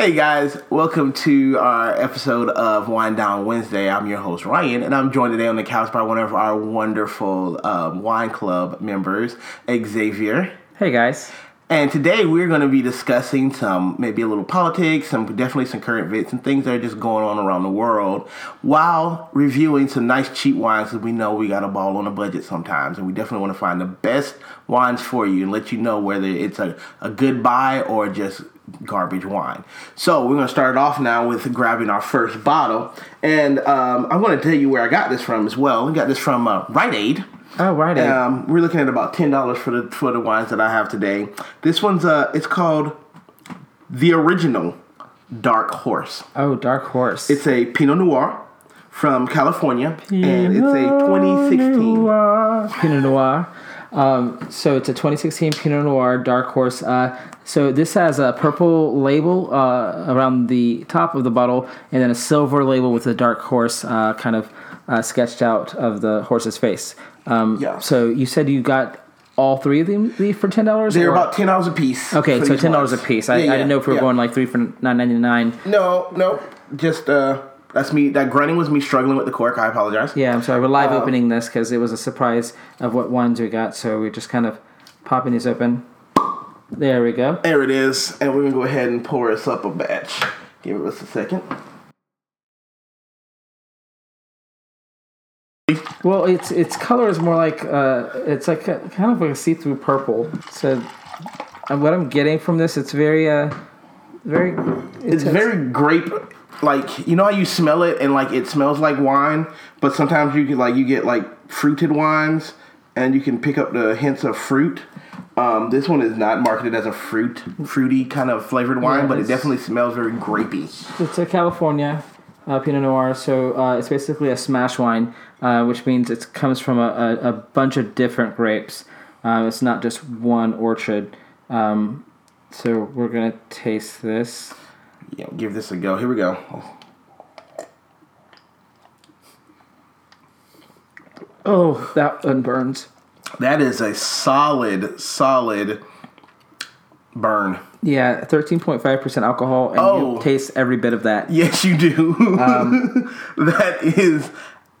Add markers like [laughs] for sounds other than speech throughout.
Hey guys, welcome to our episode of Wine Down Wednesday. I'm your host Ryan, and I'm joined today on the couch by one of our wonderful um, wine club members, Xavier. Hey guys. And today we're going to be discussing some, maybe a little politics, some definitely some current events and things that are just going on around the world, while reviewing some nice cheap wines because we know we got a ball on a budget sometimes, and we definitely want to find the best wines for you and let you know whether it's a, a good buy or just garbage wine. So we're going to start off now with grabbing our first bottle, and um, I'm to tell you where I got this from as well. I got this from uh, Rite Aid. Oh, right. Um, we're looking at about ten dollars for the for the wines that I have today. This one's uh, it's called the original Dark Horse. oh, Dark Horse. It's a Pinot Noir from California, and it's a 2016. Noir. Pinot Noir. Um, so it's a 2016 Pinot Noir Dark Horse. Uh, so this has a purple label uh, around the top of the bottle, and then a silver label with a Dark Horse uh, kind of uh, sketched out of the horse's face. Um, Yeah. So you said you got all three of them for ten dollars. They're about ten dollars a piece. Okay, so ten dollars a piece. I, Yeah, I didn't know if we were yeah. going like three for nine ninety nine. No, no, just uh, that's me. That grunting was me struggling with the cork. I apologize. Yeah, I'm sorry. We're live opening this because it was a surprise of what wines we got. So we're just kind of popping these open. There we go. There it is, and we're gonna go ahead and pour us up a batch. Give us a second. Well, its its color is more like uh, it's like a, kind of like a see through purple. So what I'm getting from this, it's very uh, very. It's very grape. Like you know how you smell it and like it smells like wine, but sometimes you get like you get like fruited wines, and you can pick up the hints of fruit. Um, this one is not marketed as a fruit, fruity kind of flavored wine, Yeah, but it definitely smells very grapey. It's a California uh, Pinot Noir, so uh, it's basically a smash wine, uh, which means it comes from a, a, a bunch of different grapes. Um, it's not just one orchard. Um, so we're gonna taste this. Yeah, give this a go. Here we go. Oh, that one burns. That is a solid, solid burn. Yeah, thirteen point five percent alcohol, and Oh. you taste every bit of that. Yes, you do. Um, [laughs] that is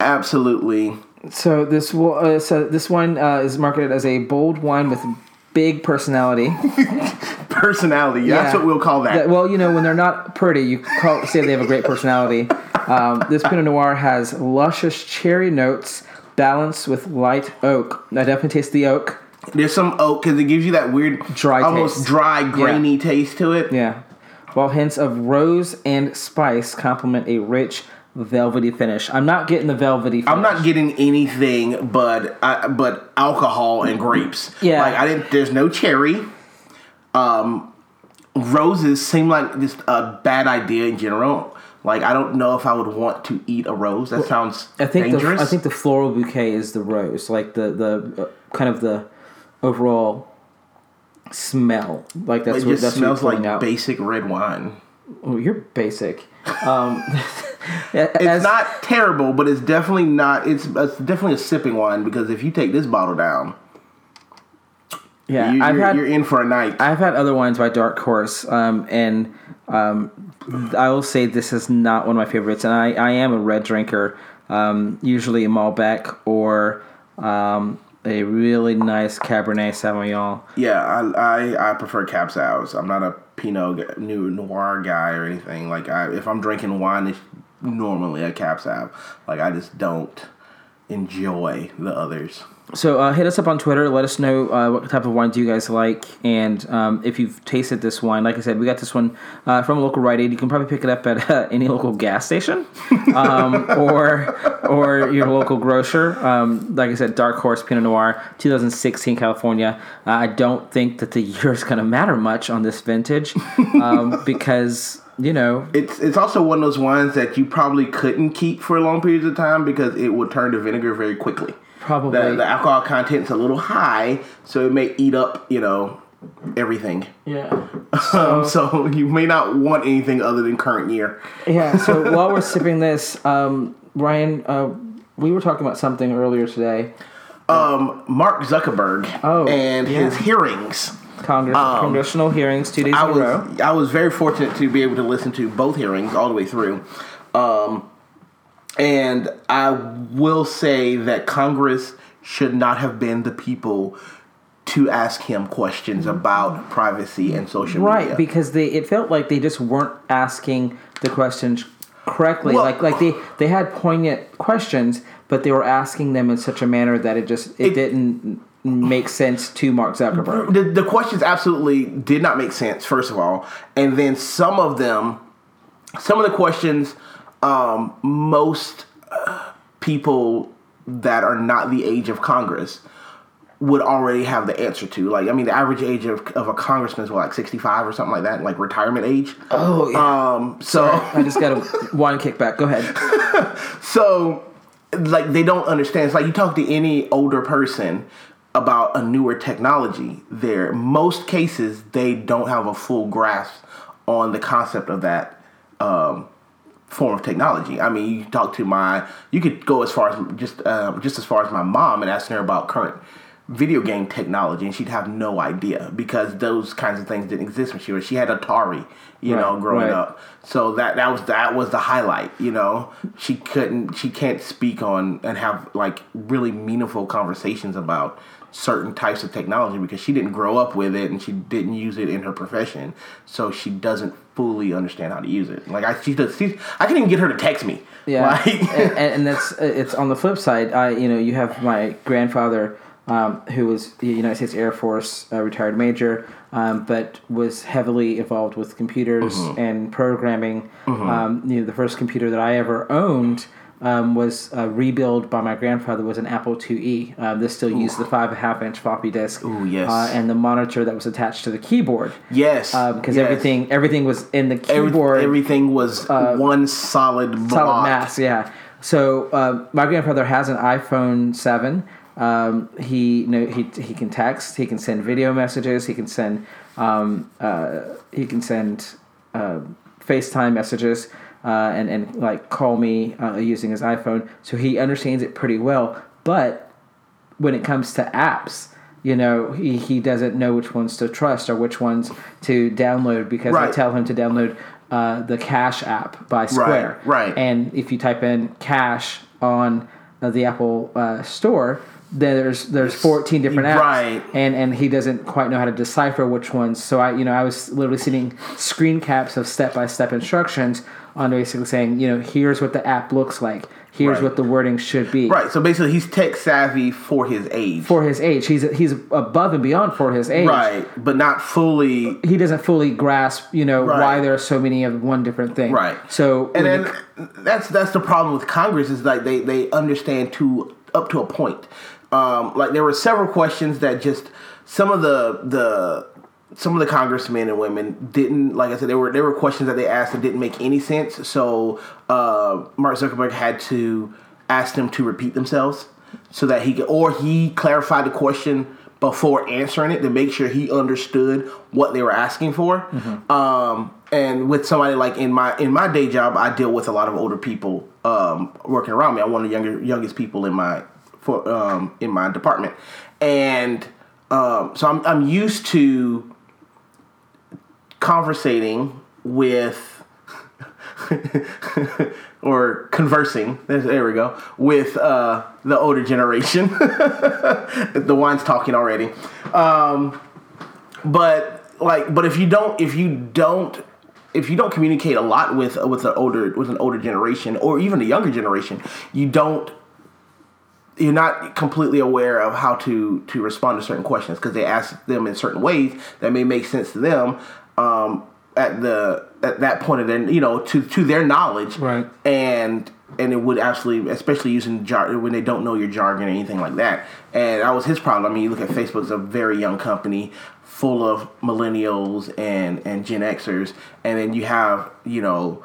absolutely. So this uh, so this wine uh, is marketed as a bold wine with big personality. [laughs] personality. That's Yeah. what we'll call that. That- well, you know, when they're not pretty, you call, say they have a great personality. Um, this Pinot Noir has luscious cherry notes balanced with light oak. I definitely taste the oak. There's some oak because it gives you that weird, Dry almost taste. dry, grainy taste to it. Yeah. While hints of rose and spice complement a rich, velvety finish. I'm not getting the velvety finish. I'm not getting anything but uh, but alcohol and grapes. Yeah. like I didn't. There's no cherry. Um, roses seem like just a bad idea in general. Like I don't know if I would want to eat a rose. That sounds I think dangerous. the I think the floral bouquet is the rose, like the the uh, kind of the overall smell. Like that's it what just that's smells what like out. basic red wine. Oh, you're basic. Um, [laughs] It's not terrible, but it's definitely not. It's, it's definitely a sipping wine because if you take this bottle down, Yeah, you, I've you're, had you're in for a night. I've had other wines by Dark Horse, um, and um, I will say this is not one of my favorites. And I, I am a red drinker, um, usually a Malbec or um, a really nice Cabernet Sauvignon. Yeah, I, I I prefer Cab Sauv. I'm not a Pinot new noir guy or anything. Like I, if I'm drinking wine, it's normally a Cab Sauv. Like I just don't enjoy the others. So uh, hit us up on Twitter. Let us know uh, what type of wines you guys like, and um, if you've tasted this wine. Like I said, we got this one uh, from a local Rite Aid. You can probably pick it up at uh, any local gas station, um, [laughs] or or your local grocer. Um, like I said, Dark Horse Pinot Noir, 2016 California. Uh, I don't think that the [laughs] year is going to matter much on this vintage, um, [laughs] because you know It's it's also one of those wines that you probably couldn't keep for long periods of time because it would turn to vinegar very quickly. Probably The, the alcohol content's a little high, so it may eat up, you know, everything. yeah. [laughs] Um, so you may not want anything other than current year. Yeah. So [laughs] while we're sipping this, um, Ryan, uh, we were talking about something earlier today. um, Mark Zuckerberg Oh, and yeah. his hearings. Congress, congressional hearings two days I in a row. was I was very fortunate to be able to listen to both hearings all the way through, um, and I will say that Congress should not have been the people to ask him questions about privacy and social Right, media. Right, because they it felt like they just weren't asking the questions correctly. Well- like like they they had poignant questions, but they were asking them in such a manner that it just it, It- didn't make sense to Mark Zuckerberg. the, the questions absolutely did not make sense first of all and then some of them some of the questions um, most uh, people that are not the age of congress would already have the answer to like i mean the average age of, of a congressman is what, like 65 or something like that like retirement age Oh yeah. um, so I just got a [laughs] wine kickback. Go ahead. [laughs] So, like, they don't understand. It's like you talk to any older person about a newer technology. There, most cases, they don't have a full grasp on the concept of that um, form of technology. I mean, you talk to my, you could go as far as just um, just as far as my mom and asking her about current video game technology, and she'd have no idea because those kinds of things didn't exist when she was. She had Atari, you Right, know, growing right. up. So that that was that was the highlight. You know, she couldn't, she can't speak on and have like really meaningful conversations about certain types of technology because she didn't grow up with it and she didn't use it in her profession. So she doesn't fully understand how to use it. Like I, she does. She, I can even get her to text me. Yeah, [laughs] Like, and, and that's it's on the flip side. I you know you have my grandfather um, who was the United States Air Force uh, retired major, um, but was heavily involved with computers Mm-hmm. and programming. Um, you know, the first computer that I ever owned. Um, was uh, rebuilt by my grandfather was an Apple IIe. Um, this still used the five and a half inch floppy disk, Ooh, yes. uh, and the monitor that was attached to the keyboard. yes, because yes. everything everything was in the Every- keyboard everything was one solid block. solid mass yeah so uh, my grandfather has an iphone 7 um, he know he, he can text he can send video messages he can send um, uh, he can send uh, facetime messages uh, and, and like call me uh, using his iphone so he understands it pretty well but when it comes to apps you know he, he doesn't know which ones to trust or which ones to download because i tell him to download uh, the cash app by square right. right. and if you type in cash on uh, the apple uh, store there's there's 14 different apps Right. and and he doesn't quite know how to decipher which ones so i you know i was literally seeing screen caps of step-by-step instructions on basically saying you know here's what the app looks like here's Right. what the wording should be Right. So basically, he's tech savvy for his age. for his age. He's he's above and beyond for his age. right, but not fully. He doesn't fully grasp, you know, Right. why there are so many of one different thing. Right. So And then you- that's that's the problem with Congress is like they they understand to up to a point. Um, like there were several questions that just some of the the some of the congressmen and women didn't like I said there were there were questions that they asked that didn't make any sense. So uh, Mark Zuckerberg had to ask them to repeat themselves so that he could or he clarified the question before answering it to make sure he understood what they were asking for. Um, and with somebody like in my in my day job, I deal with a lot of older people um, working around me. I'm one of the younger youngest people in my for um, in my department, and um, so I'm I'm used to conversating with [laughs] or conversing. There we go with uh, the older generation. [laughs] the wine's talking already. Um, but like, but if you don't, if you don't, if you don't communicate a lot with with an older with an older generation or even a younger generation, you don't. You're not completely aware of how to to respond to certain questions because they ask them in certain ways that may make sense to them um, at the at that point of their you know to to their knowledge Right. and and it would absolutely, especially using jar when they don't know your jargon or anything like that. And that was his problem. I mean, you look at Facebook; it's a very young company full of millennials and and Gen Xers, and then you have you know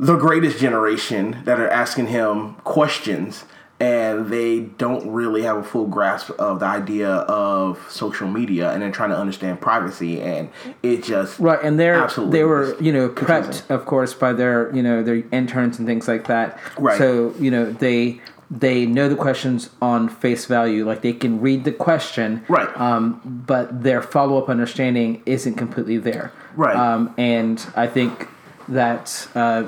the greatest generation that are asking him questions and they don't really have a full grasp of the idea of social media and then trying to understand privacy and it just right, and they're Absolutely. they were you know Confusing. prepped, of course, by their you know their interns and things like that. Right. So you know they they know the questions on face value, like they can read the question, Right. Um, but their follow up understanding isn't completely there, Right. Um, and I think that uh,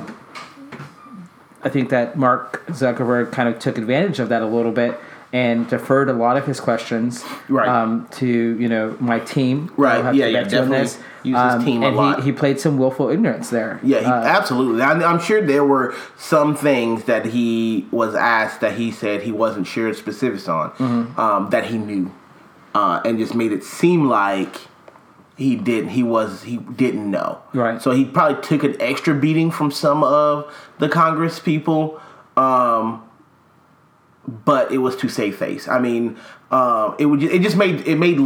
I think that Mark Zuckerberg kind of took advantage of that a little bit and deferred a lot of his questions Right. um, to you know my team. Right, yeah, yeah, get to on definitely this. use his team a and lot. He, he played some willful ignorance there. Yeah, he, Uh, absolutely. I, I'm sure there were some things that he was asked that he said he wasn't sure of specifics on Mm-hmm. um, that he knew, uh, and just made it seem like he didn't. He was he didn't know. Right. So he probably took an extra beating from some of the Congress people. Um, but it was to save face. I mean, um, it would it just made it made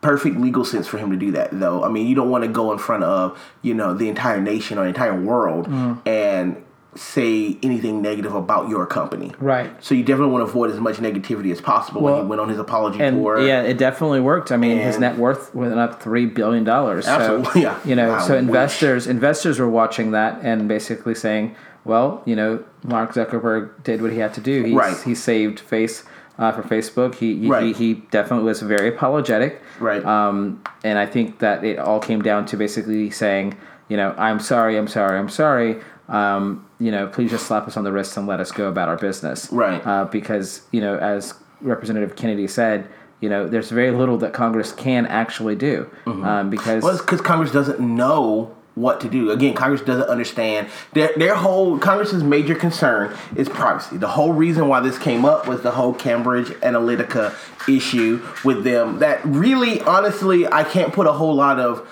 perfect legal sense for him to do that, though. I mean, you don't want to go in front of you know the entire nation or entire world and say anything negative about your company. Right. So you definitely want to avoid as much negativity as possible when he went on his apology and tour. yeah, it definitely worked. I mean, his net worth went up three billion dollars. Absolutely, so, yeah. You know, I so wish. investors investors were watching that and basically saying, "Well, you know, Mark Zuckerberg did what he had to do. He Right. he saved face uh, for Facebook. He he, Right. he he definitely was very apologetic. Right. Um, and I think that it all came down to basically saying, you know, I'm sorry, I'm sorry, I'm sorry. Um, you know, please just slap us on the wrist and let us go about our business. Right. Uh, because, you know, as Representative Kennedy said, you know, there's very little that Congress can actually do. Um, because, Well, it's because Congress doesn't know what to do. Again, Congress doesn't understand their their whole Congress's major concern is privacy. The whole reason why this came up was the whole Cambridge Analytica issue with them. That really, honestly, I can't put a whole lot of.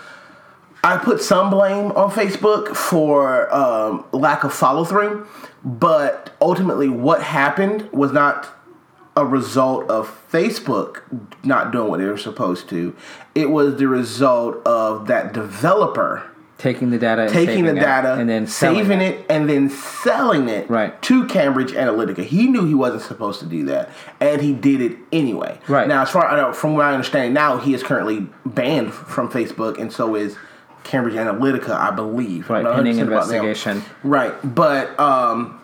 I put some blame on Facebook for um, lack of follow through, but ultimately, what happened was not a result of Facebook not doing what they were supposed to. It was the result of that developer taking the data and taking saving the it data and then selling saving it. and then selling it Right. to Cambridge Analytica. He knew he wasn't supposed to do that, and he did it anyway. Right. now, as far I know, from what I understand, now he is currently banned from Facebook, and so is Cambridge Analytica, I believe. Right, pending 100% about them. investigation. Right, but um,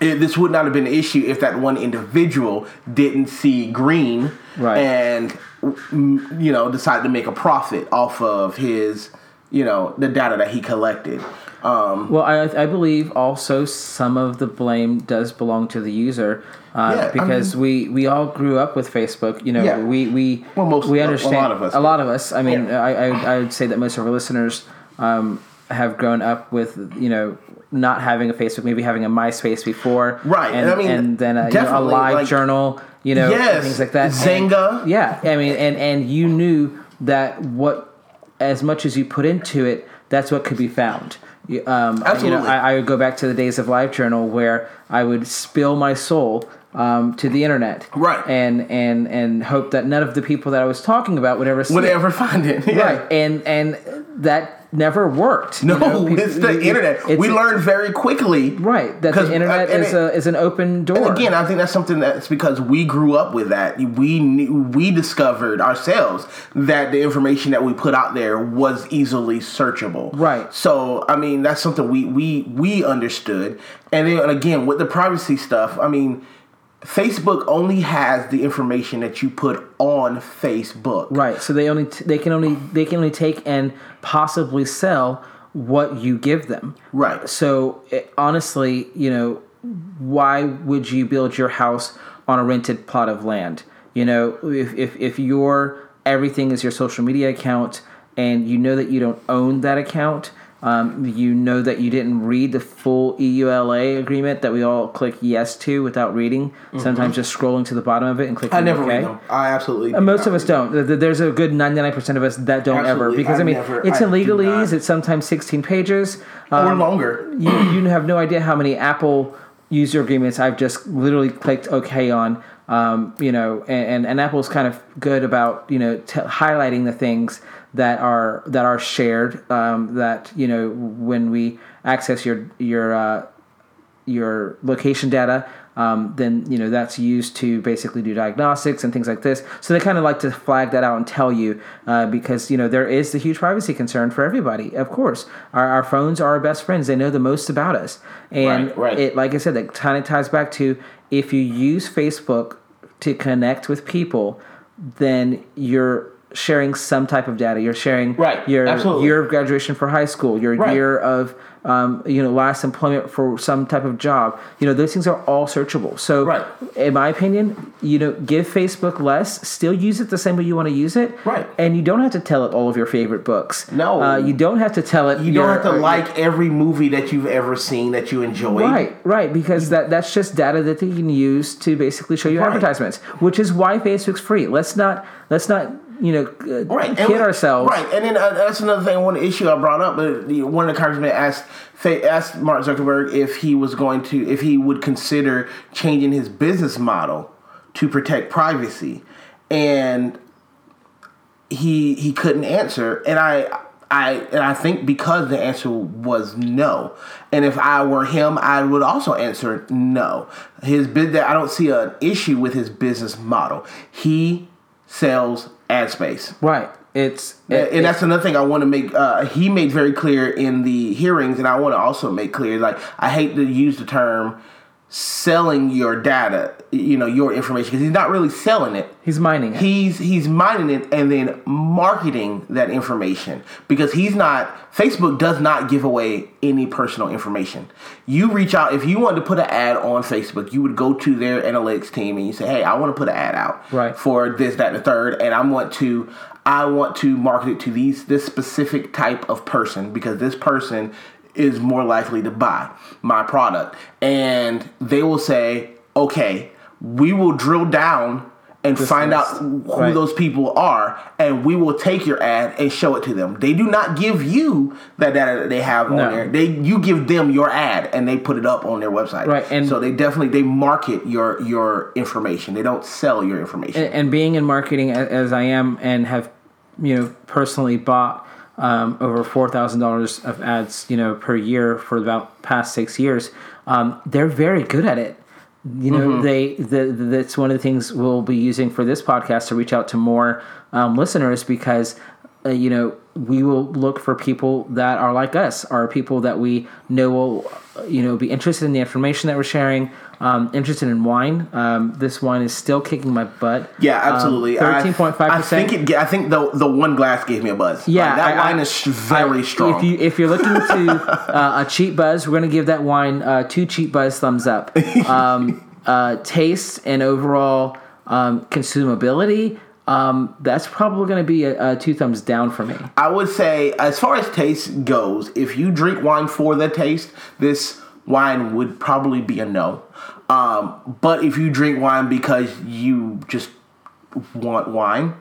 it, this would not have been an issue if that one individual didn't see green Right. and mm, you know decided to make a profit off of his you know the data that he collected. Um, Well, I, I believe also some of the blame does belong to the user uh, Yeah, I because we, we all grew up with Facebook. You know, Yeah. we we Well, most- we a- a understand lot of us A lot of us. I mean, Yeah. I, I I would say that most of our listeners um, have grown up with you know not having a Facebook, maybe having a MySpace before, Right, And, I mean, and then a, you know, a live like- journal, you know, Yes, things like that. And- yeah, I mean, and and you knew that what as much as you put into it, that's what could be found. Um, You know, I, I would go back to the days of LiveJournal where I would spill my soul um, to the internet, Right. and and and hope that none of the people that I was talking about would ever see would it. ever find it? [laughs] Yeah. Right, and and that never worked. you No, know, people- [laughs] it's the you- internet. it's- we learned very quickly. right that the internet uh, is it- a is an open door. And again, I think that's something that's because we grew up with that. We knew, we discovered ourselves that the information that we put out there was easily searchable. Right. So, I mean, that's something we we we understood. And then again, with the privacy stuff, I mean, Facebook only has the information that you put on Facebook. Right. So they only t- they can only they can only take and possibly sell what you give them. Right. So it, honestly, you know, why would you build your house on a rented plot of land? You know, if if if your everything is your social media account and you know that you don't own that account, um, you know that you didn't read the full EULA agreement that we all click yes to without reading. Sometimes just scrolling to the bottom of it and clicking Mm-hmm. I never okay. read them. I absolutely. do most of us don't. Th- th- There's a good 99% of us that don't ever. Because, I I mean, never- it's I in do legalese. It's sometimes 16 pages. them. or Um, longer. you, you have no idea how many Apple user agreements I've just literally clicked OK on. Um, you know, and, and, and Apple's kind of good about, you know, t- highlighting the things that are that are shared um, that, you know, when we access your your uh, your location data, um, then you know that's used to basically do diagnostics and things like this. So they kind of like to flag that out and tell you uh, because you know there is the huge privacy concern for everybody. Of course, our, our phones are our best friends; they know the most about us, and Right, right. it, like I said, that kind of ties back to if you use Facebook to connect with people, then you're sharing some type of data. You're sharing Right, your absolutely. year of graduation for high school, your Right. year of um, you know last employment for some type of job. You know those things are all searchable. So, Right. in my opinion, you know, give Facebook less. Still use it the same way you want to use it. Right. And you don't have to tell it all of your favorite books. No. uh, you don't have to tell it. You don't have to like every movie that you've ever seen that you enjoy. Right, right, because that that's just data that they can use to basically show you Right. advertisements, which is why Facebook's free. Let's not let's not you know uh, Right, and kid we- ourselves. Right, and then uh, that's another thing. One issue I brought up. Uh, the- one of the congressmen asked asked Mark Zuckerberg if he was going to if he would consider changing his business model to protect privacy, and he he couldn't answer, and I. I and I think because the answer was no, and if I were him, I would also answer no. His bid that I don't see an issue with his business model. He sells ad space. Right. It's And- and that's another thing I want to make. Uh, he made very clear in the hearings, and I want to also make clear. Like I hate to use the term selling your data, you know, your information, because he's not really selling it. he's mining it. He's he's mining it and then marketing that information because he's not. Facebook does not give away any personal information. You reach out if you wanted to put an ad on Facebook, you would go to their analytics team and you say, "Hey, I want to put an ad out Right. for this, that, and the third, and I want to." I want to market it to these this specific type of person because this person is more likely to buy my product. And they will say, okay, we will drill down and find list. out who Right. those people are, and we will take your ad and show it to them. They do not give you that data that they have on there. They you give them your ad and they put it up on their website. Right, and- so they definitely they market your your information. They don't sell your information. and, and being in marketing a- as I am and have, you know, personally bought um, over four thousand dollars of ads, you know, per year for about past six years, um, they're very good at it. You know, Mm-hmm. they the, that's one of the things we'll be using for this podcast to reach out to more um, listeners because uh, you know we will look for people that are like us, are people that we know will you know be interested in the information that we're sharing, um, interested in wine. Um, this wine is still kicking my butt. Yeah, absolutely. I- Um, Thirteen point five I percent. think it. I think the the one glass gave me a buzz. Yeah, Like, that I- wine I- is very I- strong. If you if you're looking to [laughs] uh, a cheap buzz, we're gonna give that wine uh, two cheap buzz thumbs up. [laughs] Um, uh, taste and overall um, consumability. Um, that's probably going to be a, a two thumbs down for me. I would say, as far as taste goes, if you drink wine for the taste, this wine would probably be a no. Um, but if you drink wine because you just want wine,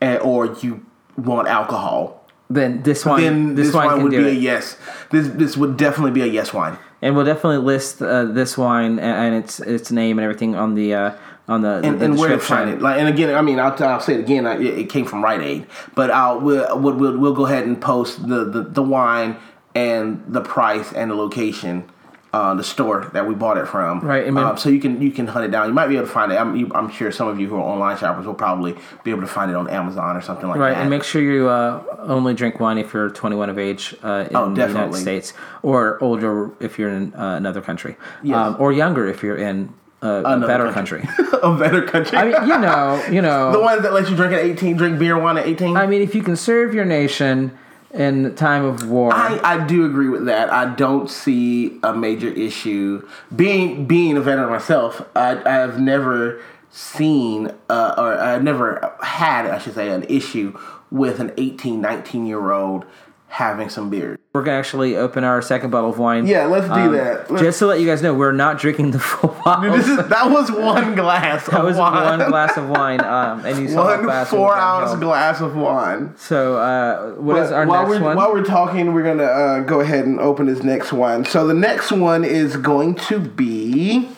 and, or you want alcohol, Then this wine, then this, this, wine, wine, would be a yes. This this would definitely be a yes wine. and we'll definitely list uh, this wine and, and its its name and everything on the uh, on the, and, the and where to description. find it. Like, and again, I mean, I'll, I'll say it again. I- It, it came from Rite Aid, but I'll we'll, we'll we'll we'll go ahead and post the, the the wine and the price and the location, uh, the store that we bought it from. Right, um, so you can you can hunt it down. You might be able to find it. I'm you, I'm sure some of you who are online shoppers will probably be able to find it on Amazon or something like Right, that. Right. And make sure you uh, only drink wine if you're 21 of age uh, in Oh, the United. States, or older if you're in uh, another country, Yes. um, or younger if you're in uh, a better country. country. [laughs] a better country. I mean, you know, you [laughs] know, the ones that let you drink at 18, drink beer wine at 18. I mean, if you can serve your nation in the time of war, I, I do agree with that. I don't see a major issue. Being being a veteran myself, I, I've never seen uh, or I've never had, I should say, an issue with an 18, 19 year old having some beer. we're gonna actually open our second bottle of wine. Yeah, let's do Um, that. Let's- Just to let you guys know, we're not drinking the [laughs] full bottle. this is, that was one glass that of was wine. one glass of wine, [laughs] um, and you saw One it four ounce glass of wine. So, uh, what is But our while next we're, one? While we're talking, we're gonna uh, go ahead and open this next one. So the next one is going to be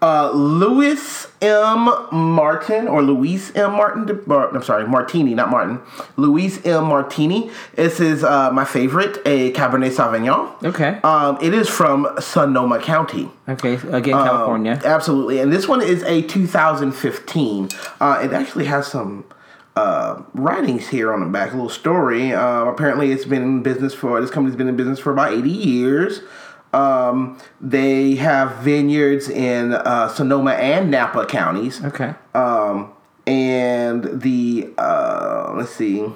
uh, Louis M. Martin or Luis M. Martin. Or, I'm sorry, Martini, not Martin. Luis M. Martini. This is uh, my favorite, a Cabernet Sauvignon. okay. Um, it is from Sonoma County. Okay, again, California. Absolutely. And this one is a 2015. Uh, it actually has some uh, writings here on the back, a little story. Uh, apparently, it's been in business for, this company's been in business for about 80 years. Um, they have vineyards in uh, Sonoma and Napa counties. Okay. Um, and the uh, let's see,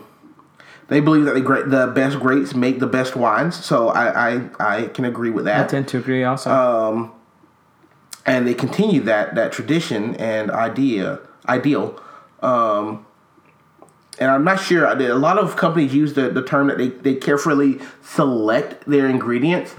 they believe that the great the best grapes make the best wines. So I I, I can agree with that. I tend to agree also. Uh, and they continue that that tradition and idea ideal. Um, and I'm not sure. I did- A lot of companies use the, the term that they, they carefully select their ingredients.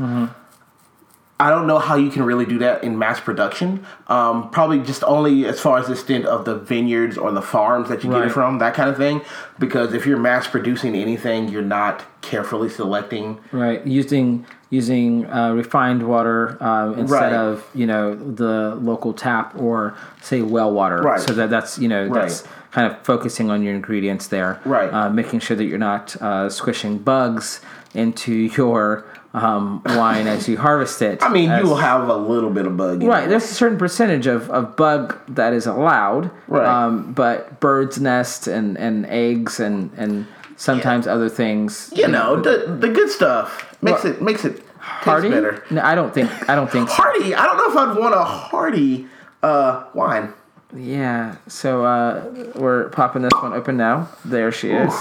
I don't know how you can really do that in mass production. Um, probably just only as far as the extent of the vineyards or the farms that you get it from, that kind of thing. Because if you're mass producing anything, you're not carefully selecting. Right, using using uh, refined water um, instead Right. of you know the local tap or say well water. Right. So that that's you know that's kind of focusing on your ingredients there. Right. Uh, making sure that you're not uh, squishing bugs into [laughs] your um, wine as you harvest it. I mean, as- you will have a little bit of bug. Right, it. there's a certain percentage of, of bug that is allowed. Right. Um, but birds' nests and, and eggs and, and sometimes other things. You know, the the good stuff makes Well, it makes it taste Hardy? better. No, I don't think I don't think so. Hardy. I don't know if I'd want a hearty uh, wine. Yeah. So uh, we're popping this one open now. There she is.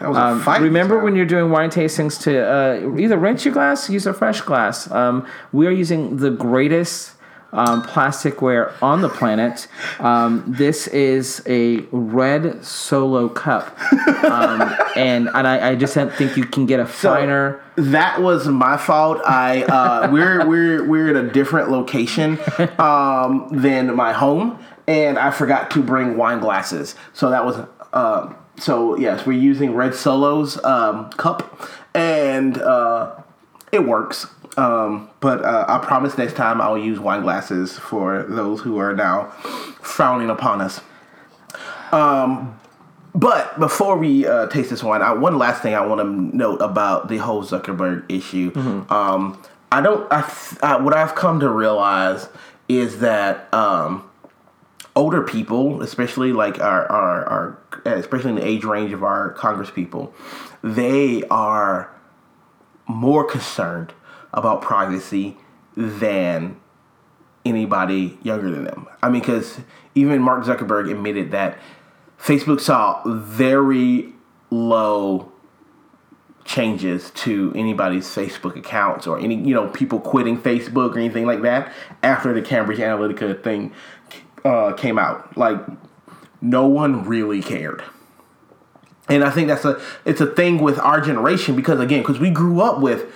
That was a Um, fight. remember when you're doing wine tastings to uh, either rinse your glass, use a fresh glass. Um, we are using the greatest um, plasticware on the planet. Um, this is a red solo cup, um, [laughs] and and I, I just don't think you can get a finer. That was my fault. I uh, [laughs] we're we're we're at a different location um, than my home, and I forgot to bring wine glasses. So that was uh, so yes, we're using Red Solo's um, cup, and uh, it works. Um, but uh, I promise next time I'll use wine glasses for those who are now frowning upon us. But before we uh, taste this wine, I, one last thing I want to note about the whole Zuckerberg issue. Um, I don't. I, th- I what I've come to realize is that um, older people, especially like our, our our especially in the age range of our Congress people, they are more concerned about privacy than anybody younger than them. I mean, because even Mark Zuckerberg admitted that Facebook saw very low changes to anybody's Facebook accounts or any you know people quitting Facebook or anything like that after the Cambridge Analytica thing uh, came out. Like no one really cared. And I think that's a it's a thing with our generation because again, because we grew up with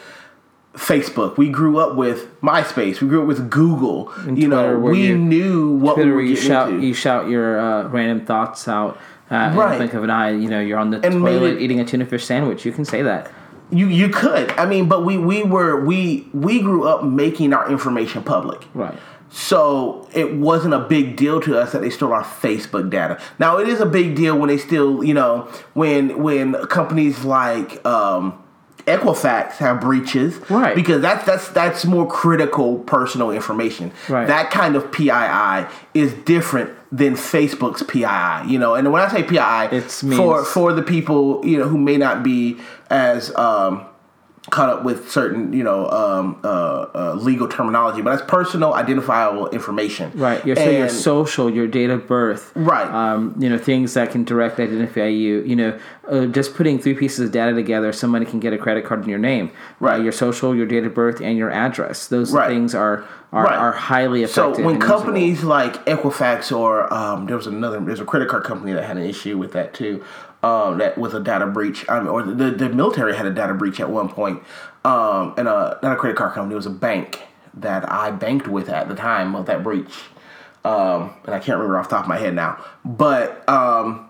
Facebook, we grew up with MySpace, we grew up with Google. you know, Twitter, where we you- knew what Twitter, we were you shout into. you shout your uh, random thoughts out. Uh, Right. right. Think of an eye. You know, you're on the And toilet it- eating a tuna fish sandwich. You can say that. You you could. I mean, but we we were we we grew up making our information public. Right. So it wasn't a big deal to us that they stole our Facebook data. Now it is a big deal when they still, you know, when when companies like um, Equifax have breaches, Right. Because that's that's that's more critical personal information. Right. That kind of PII is different than Facebook's PII. You know, and when I say PII, It's for for the people you know who may not be as um, caught up with certain you know um, uh, uh, legal terminology, but that's personal identifiable information. Right. Your, so your social, your date of birth. Right. Um, you know, things that can directly identify you. You know, uh, just putting three pieces of data together, somebody can get a credit card in your name. Right. Your social, your date of birth, and your address. Those Right. things are are, Right. are highly effective. So when and usable. companies like Equifax or um, there was another there's a credit card company that had an issue with that too, um, that was a data breach. Um, or the, the military had a data breach at one point, um, and a not a credit card company, it was a bank that I banked with at the time of that breach, um, and I can't remember off the top of my head now, but. Um,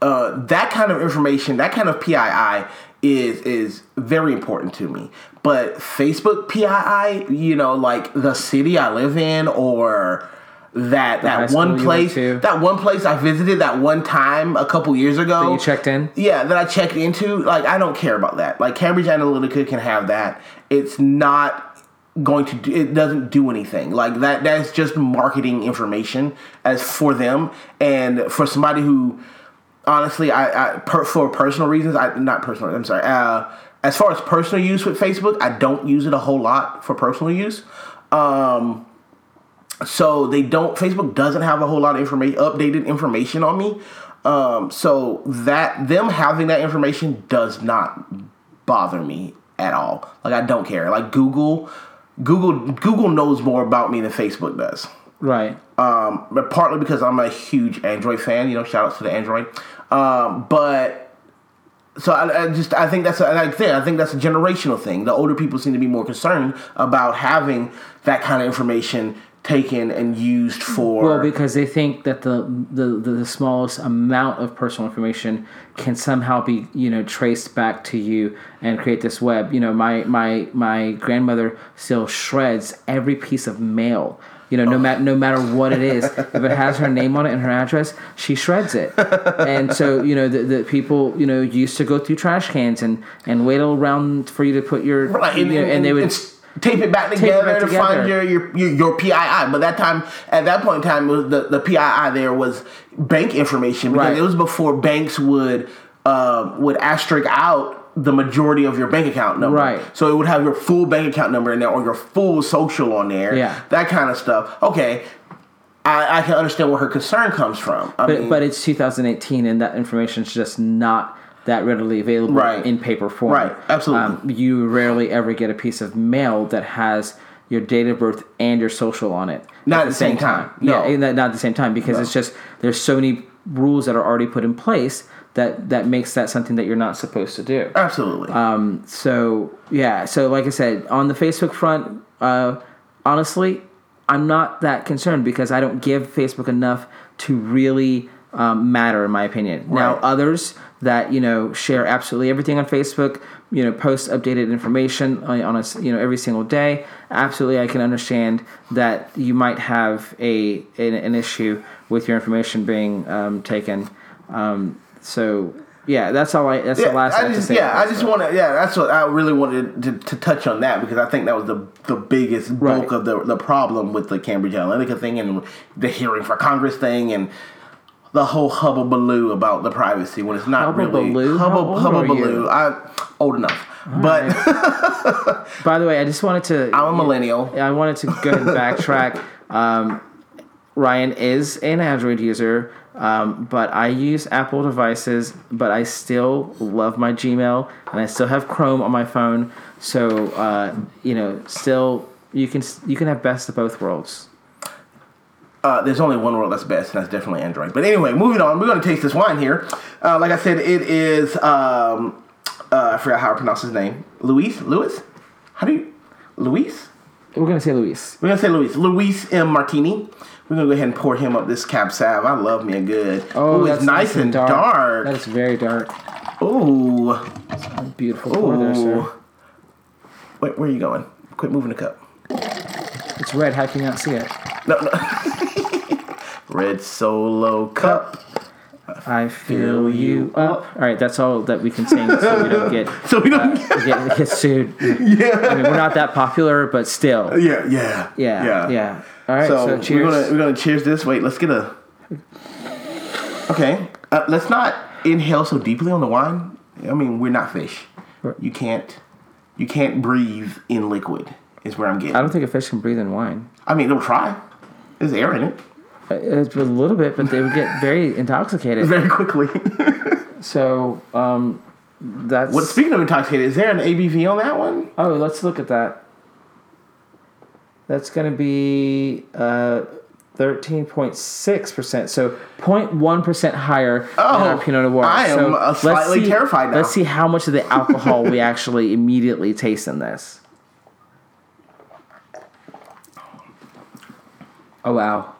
uh, that kind of information, that kind of PII is is very important to me. But Facebook PII, you know, like the city I live in or that that one place that one place I visited that one time a couple years ago. That you checked in. Yeah, that I checked into. Like I don't care about that. Like Cambridge Analytica can have that. It's not going to do, it doesn't do anything. Like that that's just marketing information as for them and for somebody who honestly I, I per, for personal reasons I not personal I'm sorry. Uh as far as personal use with Facebook, I don't use it a whole lot for personal use. Um, so they don't. Facebook doesn't have a whole lot of information, updated information on me. Um, so that them having that information does not bother me at all. Like I don't care. Like Google, Google, Google knows more about me than Facebook does. Right. Um, but partly because I'm a huge Android fan. You know, shout outs to the Android. Um, but so I, I just I think that's a, like I I think that's a generational thing. The older people seem to be more concerned about having that kind of information taken and used for Well, because they think that the, the the smallest amount of personal information can somehow be you know traced back to you and create this web. You know, my my my grandmother still shreds every piece of mail. You know, no matter no matter what it is, if it has her name on it and her address, she shreds it. And so you know, the, the people you know used to go through trash cans and and wait around for you to put your Right, you and, know, and they would tape it back it together back to together. find your, your your your PII. But that time, at that point in time, it was the the PII there was bank information because Right. it was before banks would uh, would asterisk out the majority of your bank account number. Right. So it would have your full bank account number in there or your full social on there. Yeah. That kind of stuff. Okay. I, I can understand where her concern comes from. I But, mean, but it's 2018, and that information is just not that readily available Right. in paper form. Right, absolutely. you rarely ever get a piece of mail that has your date of birth and your social on it. Not at the same time. No. Yeah, not at the same time because it's just there's so many rules that are already put in place that that makes that something that you're not supposed to do. absolutely. Um, so yeah, so like I said, on the Facebook front, uh, honestly, I'm not that concerned because I don't give Facebook enough to really um, matter, in my opinion. Now, others that you know share absolutely everything on Facebook, you know, post updated information on, on you know every single day. Absolutely, I can understand that you might have a an, an issue with your information being um, taken. Um, so. Yeah, that's all I. That's the last. I, I just, yeah, I just want to. Yeah, that's what I really wanted to, to touch on that because I think that was the the biggest bulk Right. of the the problem with the Cambridge Analytica thing and the hearing for Congress thing and the whole hubbubaloo about the privacy when it's not really? How old are hubbubaloo. I old enough, but [laughs] By the way, I just wanted to. I'm a millennial. I wanted to go ahead and backtrack. [laughs] Um, Ryan is an Android user, um, but I use Apple devices, but I still love my Gmail and I still have Chrome on my phone. So uh, you know, still you can you can have best of both worlds. Uh, there's only one world that's best, and that's definitely Android. But anyway, moving on. We're going to taste this wine here. Uh, like I said, it is. Um, uh, I forgot how to pronounce his name. Luis. Luis. How do you? Luis. We're gonna say Luis. We're gonna say Luis. Luis M. Martini. We're gonna go ahead and pour him up this Cab Sav. I love me a good. Oh, it's nice and dark. That is very dark. Ooh. Beautiful pour there, Ooh. sir. Wait, where are you going? Quit moving the cup. It's red. How can you not see it? No, no. [laughs] Red Solo Cup. I feel you up. All right, that's all that we can sing, so we don't get [laughs] So we don't. get, get sued. [laughs] yeah. I mean, we're not that popular, but still. Yeah. Yeah. Yeah, yeah. All right, So, so, cheers. we're gonna we're gonna cheers this. Wait, let's get a. Okay, uh, let's not inhale so deeply on the wine. I mean, we're not fish. You can't you can't breathe in liquid. Is where I'm getting. I don't think a fish can breathe in wine. I mean, they'll try. There's air in it Uh, It's a little bit, but they would get very [laughs] intoxicated. very quickly. [laughs] So um, that's. what? Speaking of intoxicated, is there an ABV on that one? Oh, let's look at that. That's going to be uh, 13.6%. So 0.1% higher than our Oh, Pinot Noir. I am, so uh, let's slightly see- terrified now. Let's see how much of the alcohol we [laughs] actually immediately taste in this. Oh, wow.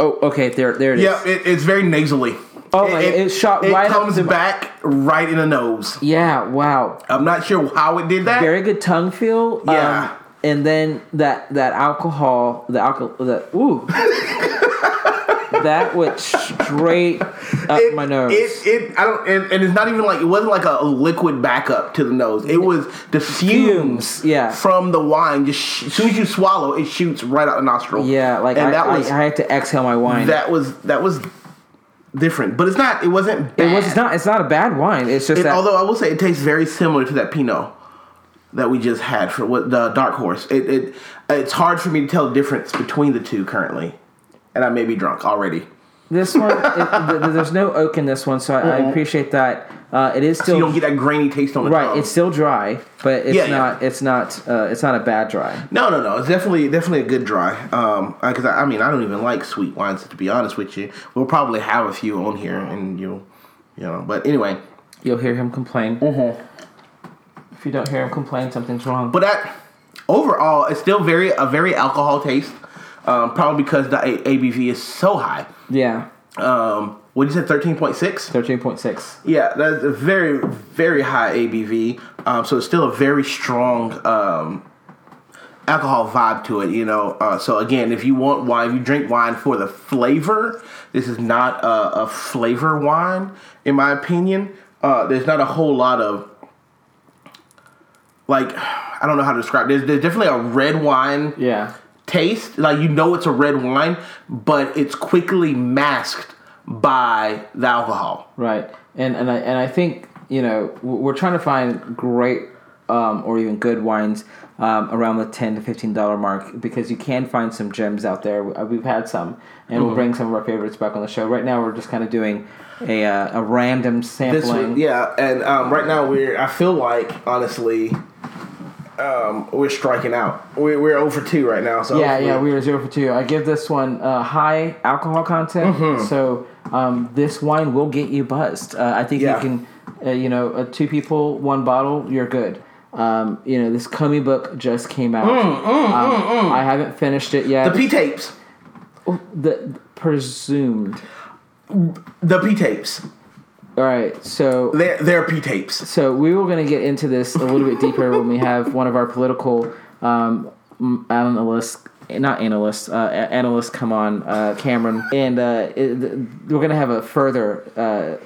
Oh, okay. There, there it is. Yeah, it, it's very nasally. Oh, it- it shot it right comes back right in the nose. Yeah, wow. I'm not sure how it did that. Very good tongue feel. um, Yeah. and then that that alcohol, the alcohol, the ooh, [laughs] that went straight up it, my nose. It, it, I don't, and, and it's not even like it wasn't like a liquid backup to the nose. It was the fumes, Fumes, yeah. from the wine. Just sh- as soon as you swallow, it shoots right out the nostril. yeah, like and I, that I- was I, had to exhale my wine. that was that was different, but it's not. It wasn't. Bad. It was. It's not. It's not a bad wine. It's just It- that. although I will say it tastes very similar to that Pinot that we just had for what the Dark Horse. It, it it's hard for me to tell the difference between the two currently, and I may be drunk already. This one, it, th- th- there's no oak in this one, so I, I appreciate that. Uh, it is So you don't get that grainy taste on the right. tongue. It's still dry, but it's Yeah, yeah. not. It's not. Uh, it's not a bad dry. no, no, no. It's definitely definitely a good dry. Um, because I, I mean I don't even like sweet wines to be honest with you. We'll probably have a few on here, and you'll, you know. But anyway, You'll hear him complain. If you don't hear him complain, something's wrong. but that overall, it's still very a very alcohol taste. Um, probably because the a- ABV is so high. yeah, Um, what did you say? Thirteen point six. thirteen point six. Yeah, that's a very, very high ABV. Um, so it's still a very strong um, alcohol vibe to it, you know. Uh, so again, if you want wine, if you drink wine for the flavor, this is not a, a flavor wine, in my opinion. Uh, there's not a whole lot of like I don't know how to describe. There's there's definitely a red wine Yeah, taste. Like you know it's a red wine, but it's quickly masked by the alcohol. right. And and I and I think you know we're trying to find great um, or even good wines um, around the ten to fifteen dollar mark because you can find some gems out there. Uh, We've had some, and we'll bring some of our favorites back on the show. Right now, we're just kind of doing a uh, a random This sampling. week, yeah, and um, right now we're. I feel like honestly, um, we're striking out. We're we're over two right now. So Yeah, yeah, we are zero for two. I give this one uh, high alcohol content, Mm-hmm. so um, this wine will get you buzzed. Uh, I think Yeah. you can, uh, you know, uh, two people, one bottle, you're good. Um, you know, this Comey book just came out. um, I haven't finished it yet. Mm, the P tapes, The- presumed. the P tapes. All right, so They're P tapes. So we were going to get into this a little bit [laughs] deeper when we have one of our political um, m- analysts, not analysts, uh, a- analysts come on, uh, Cameron, and uh, it, th- we're going to have a further uh,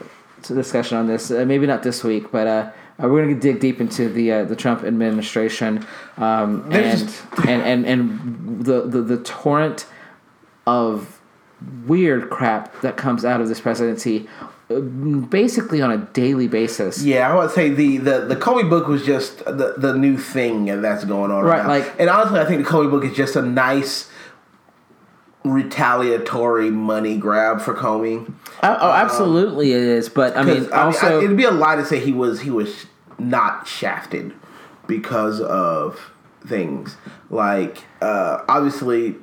discussion on this. Uh, maybe not this week, but. Uh, uh, we're going to dig deep into the uh, the Trump administration um, and, There's and and and the, the the torrent of weird crap that comes out of this presidency, basically on a daily basis. Yeah, I would say the the the Comey book was just the the new thing that's going on Right, now. like- and honestly, I think the Comey book is just a nice retaliatory money grab for Comey. Oh, oh, absolutely it is. But I mean, I also, I- it'd be a lie to say he was he was not shafted because of things like uh, obviously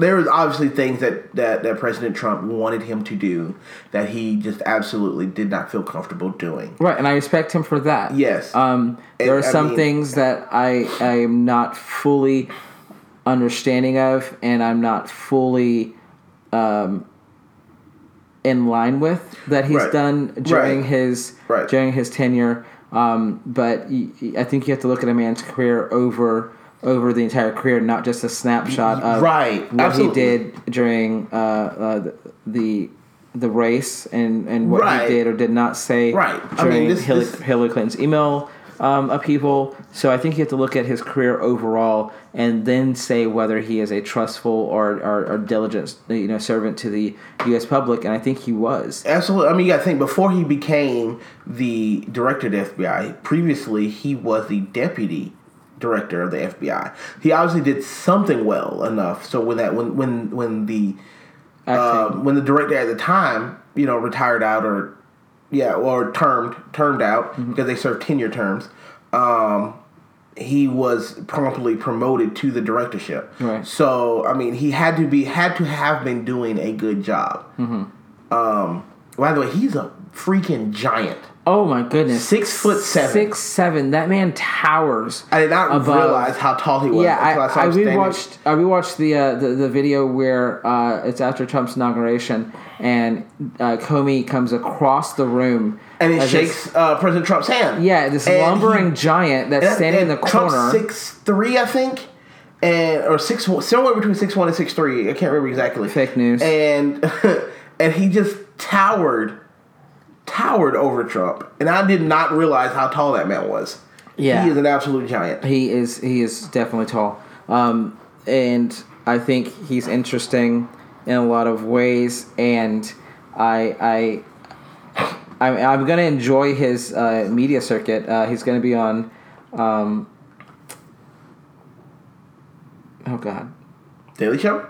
there was obviously things that, that that President Trump wanted him to do that he just absolutely did not feel comfortable doing. right, and I respect him for that. Yes. Um, there are And, I some mean- things that I I am not fully understanding of, and I'm not fully um, in line with that he's Right. done during Right. his Right. during his tenure. Um, but I think you have to look at a man's career over over the entire career, not just a snapshot of Right. what Absolutely. he did during uh, uh, the the race and, and what Right. he did or did not say Right. I during mean, this- Hillary, this- Hillary Clinton's email um, upheaval. So I think you have to look at his career overall and then say whether he is a trustful or, or, or diligent you know servant to the U.S. public, and I think he was. Absolutely. I mean, you got to think before he became the director of the FBI. Previously, he was the deputy director of the FBI. He obviously did something well enough. So when that when when when the um, when the director at the time, you know, retired out or yeah, or termed termed out Mm-hmm. because they served tenure terms. Um, he was promptly promoted to the directorship. Right. So I mean, he had to be had to have been doing a good job. Mm-hmm. Um, by the way, he's a freaking giant. Oh my goodness, Six foot seven. six seven. That man towers. I did not Above- realize how tall he was. Yeah, until I, saw I him standing- rewatched I rewatched the uh, the the video where uh, it's after Trump's inauguration and uh, Comey comes across the room and he as this- shakes uh, President Trump's hand. yeah, this And lumbering he- giant that's and- standing in and the Trump's corner. six three, I think, and or six somewhere between six one and six three. I can't remember exactly. Fake news. And [laughs] and he just towered, towered over Trump, and I did not realize how tall that man was. Yeah. he is an absolute giant. He is he is definitely tall, um, and I think he's interesting in a lot of ways. And I I. I'm, I'm gonna enjoy his uh, media circuit. Uh, he's gonna be on, um, oh god, Daily Show.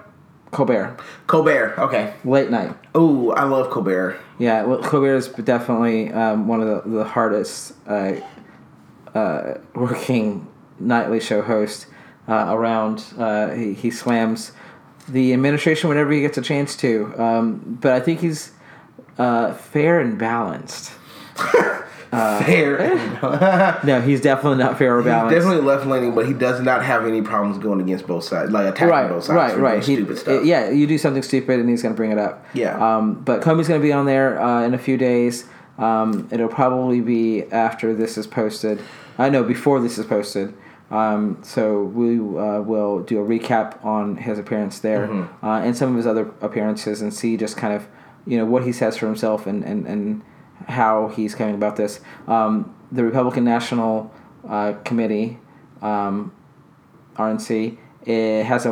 Colbert Colbert. Okay. late night. Oh, I love Colbert. Yeah, well, Colbert is definitely um, one of the, the hardest uh, uh, working nightly show host uh, around. Uh, he, he slams the administration whenever he gets a chance to. Um, but I think he's uh, fair and balanced. [laughs] Fair. [laughs] No, he's definitely not fair or balanced. Definitely left leaning, but he does not have any problems going against both sides, like attacking right, both sides. right, right. He- stupid stuff. yeah, you do something stupid, and he's going to bring it up. Yeah. Um, but Comey's going to be on there uh, in a few days. Um, it'll probably be after this is posted. I know before this is posted. Um, so we uh, will do a recap on his appearance there Mm-hmm. uh, and some of his other appearances, and see just kind of you know what he says for himself and and, and how he's coming about this. Um, the Republican National uh, Committee. Um, RNC. It has a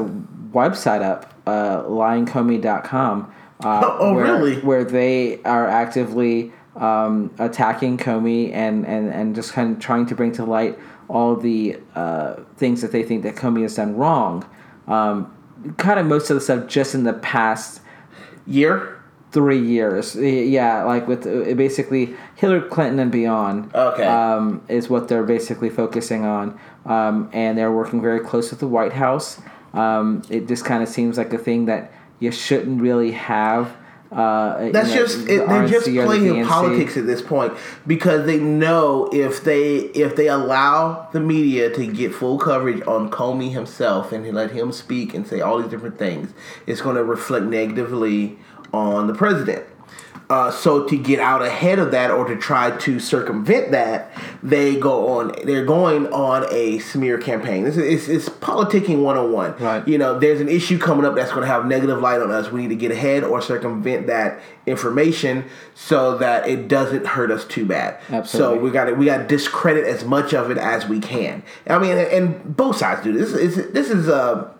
website up, uh, lyingcomey.com. Uh, [laughs] Oh, where, really? Where they are actively um, attacking Comey and, and, and just kind of trying to bring to light all the uh, things that they think that Comey has done wrong. Um, kind of most of the stuff just in the past Year. Three years. Yeah, like with uh, basically Hillary Clinton and beyond. Okay. Um, is what they're basically focusing on, um, and they're working very close with the White House. Um, it just kind of seems like a thing that you shouldn't really have. Uh, That's you know, just the it, they're just playing politics at this point because they know if they if they allow the media to get full coverage on Comey himself and let him speak and say all these different things, it's going to reflect negatively on the president. Uh, so to get out ahead of that or to try to circumvent that, they go on. They're going on a smear campaign. This is it's, it's politicking one on one. Right. You know, there's an issue coming up that's going to have negative light on us. We need to get ahead or circumvent that information so that it doesn't hurt us too bad. Absolutely. So we got to we got to discredit as much of it as we can. I mean, and both sides do this. This is this is uh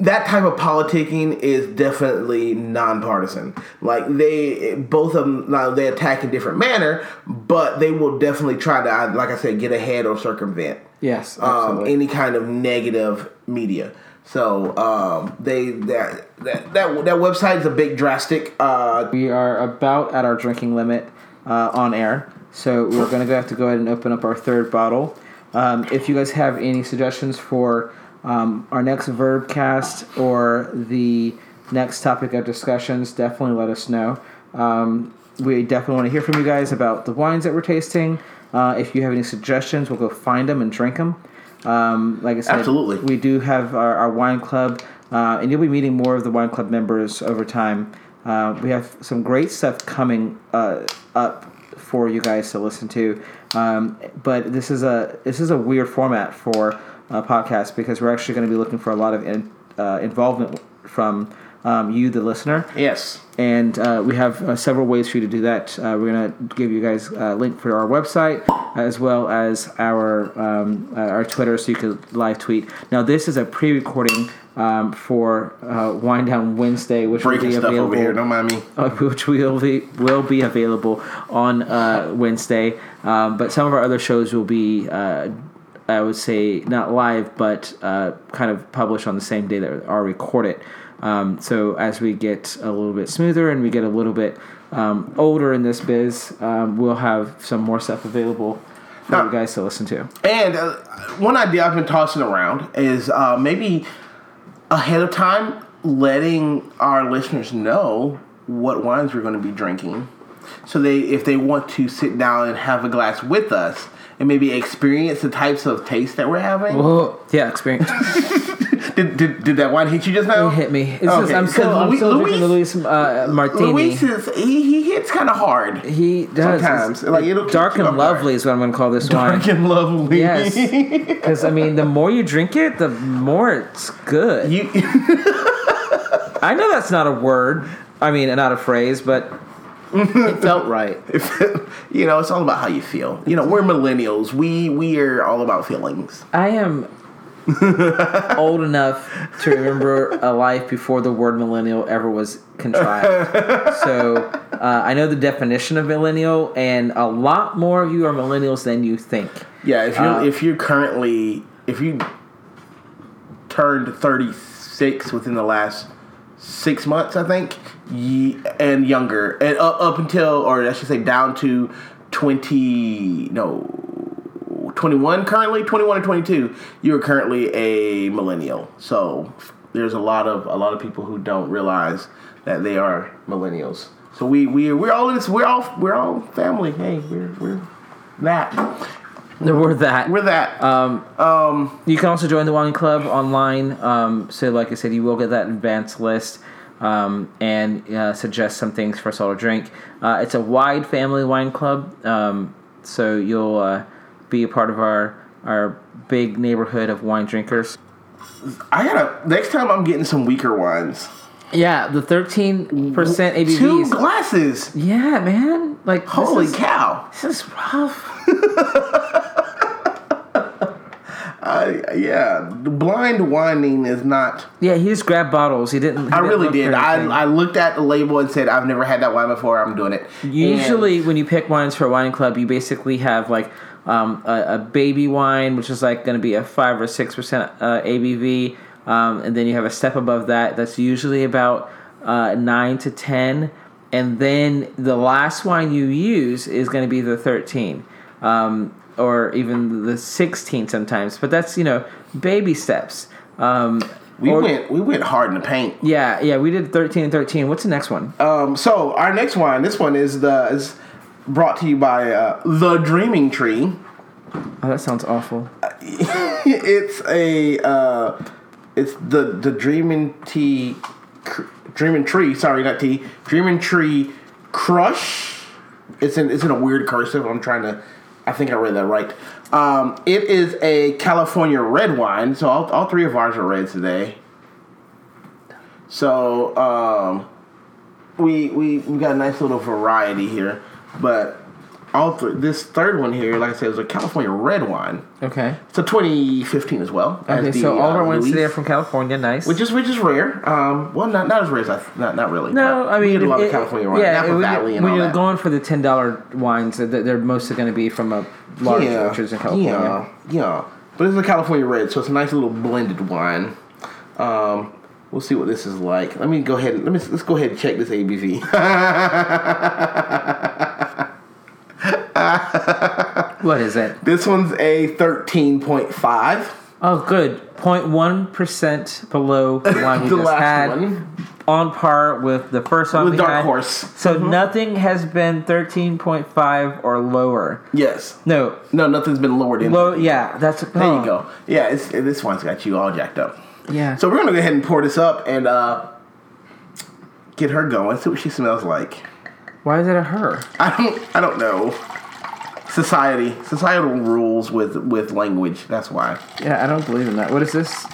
that type of politicking is definitely nonpartisan. Like they, both of them, now they attack in different manner, but they will definitely try to, like I said, get ahead or circumvent Yes, um, absolutely. any kind of negative media. So um, they that, that that that website is a big drastic. Uh, we are about at our drinking limit uh, on air, so we're going to have to go ahead and open up our third bottle. Um, if you guys have any suggestions for um, our next verb cast or the next topic of discussions, definitely let us know. Um, we definitely want to hear from you guys about the wines that we're tasting. Uh, if you have any suggestions, we'll go find them and drink them. Um, like I said, Absolutely. we do have our, our wine club, uh, and you'll be meeting more of the wine club members over time. Uh, we have some great stuff coming uh, up for you guys to listen to, um, but this is a this is a weird format for a podcast because we're actually going to be looking for a lot of in, uh, involvement from um, you, the listener yes, and uh, we have uh, several ways for you to do that. Uh, we're gonna give you guys a link for our website as well as our um, uh, our Twitter, so you can live tweet. Now, this is a pre-recording um, for uh, Wind Down Wednesday, which breaking will be available over here. Don't mind me. uh, which will be will be available on uh, Wednesday. Um, but some of our other shows will be, uh, I would say, not live, but uh, kind of published on the same day that are recorded. Um, so as we get a little bit smoother and we get a little bit um, older in this biz, um, we'll have some more stuff available for Now- you guys to listen to. And uh, one idea I've been tossing around is uh, maybe ahead of time letting our listeners know what wines we're going to be drinking, so they if they want to sit down and have a glass with us and maybe experience the types of taste that we're having. Whoa, yeah, experience. [laughs] Did, did, did that wine hit you just now? It hit me. It's just, Okay, I'm still, 'cause I'm Louis- still the Louis uh, Martini. Louis is he, he hits kind of hard. He does. Sometimes, It's- like, it'll dark and lovely is what I'm going to call this wine. Dark and lovely. Yes, [laughs] because I mean, the more you drink it, the more it's good. you [laughs] I know that's not a word. I mean, not a phrase, but [laughs] it felt right. you know, it's all about how you feel. You know, we're millennials. We we are all about feelings. I am [laughs] old enough to remember a life before the word millennial ever was contrived. so uh, I know the definition of millennial, and a lot more of you are millennials than you think. Yeah, if you're Uh, if you're currently if you turned 36 within the last six months, I think, ye, and younger, and up, up until, or I should say, down to 20, no, 21 currently, 21 and 22, you're currently a millennial. So there's a lot of a lot of people who don't realize that they are millennials. So we we we're all in this. We're all we're all family. Hey, we're we're that. We're that. We're that. Um, Um, You can also join the wine club online. Um, so, like I said, you will get that advanced list um, and uh, suggest some things for us all to drink. Uh, it's a wide family wine club, um, so you'll uh, be a part of our our big neighborhood of wine drinkers. I gotta next time I'm getting some weaker wines. Yeah, the thirteen percent ABV. Two glasses. Yeah, man. Like Holy this is, cow! This is rough. [laughs] I yeah, the blind whining is not. Yeah, he just grabbed bottles. He didn't. he I didn't really did. I. I looked at the label and said I've never had that wine before. I'm doing it. Usually, when you pick wines for a wine club, you basically have like um, a, a baby wine, which is like going to be a five or six percent uh, ABV, um, and then you have a step above that. That's usually about uh, nine to ten, and then the last wine you use is going to be the thirteen, um, or even the sixteen sometimes. But that's you know baby steps. Um, we or- went we went hard in the paint. Yeah, yeah, we did thirteen and thirteen. What's the next one? Um, so our next one, this one is the is brought to you by uh, the Dreaming Tree. Oh, that sounds awful. [laughs] it's a uh, it's the the Dreaming Tea, Dreaming Tree. Sorry, not tea. Dreaming Tree Crush. It's in it's in a weird cursive. I'm trying to. I think I read that right. Um, it is a California red wine. So all, all three of ours are red today. So um, we we we got a nice little variety here, but all th- this third one here, like I said, is a California red wine. Okay. It's a 2015 as well. as Okay, the, so all of uh, our wines Louis, today are from California. Nice. which is which is rare. Um, well, not not as rare as I th- not not really. no, I mean, we get a lot it- of California wine, Yeah, Napa when, Valley, and when all you're that. going for the ten dollar wines, they're they're mostly going to be from a large yeah, orchards in California. yeah, yeah. But it's a California red, so it's a nice little blended wine. Um, we'll see what this is like. Let me go ahead. Let me let's go ahead and check this ABV. [laughs] [laughs] What is it? this one's a 13.5. Oh, good. 0.1 percent below the [laughs] one we The just last had. one. On par with the first one With Dark had. Horse. So nothing has been 13.5 or lower. Yes. No, No, nothing's been lowered in. low. Yeah, that's There you go. Yeah, it's, this one's got you all jacked up. Yeah. So we're gonna go ahead and pour this up and uh, get her going. See what she smells like. why is it a her? I don't. I don't know. Society, societal rules with with language. That's why. Yeah, I don't believe in that. What is this?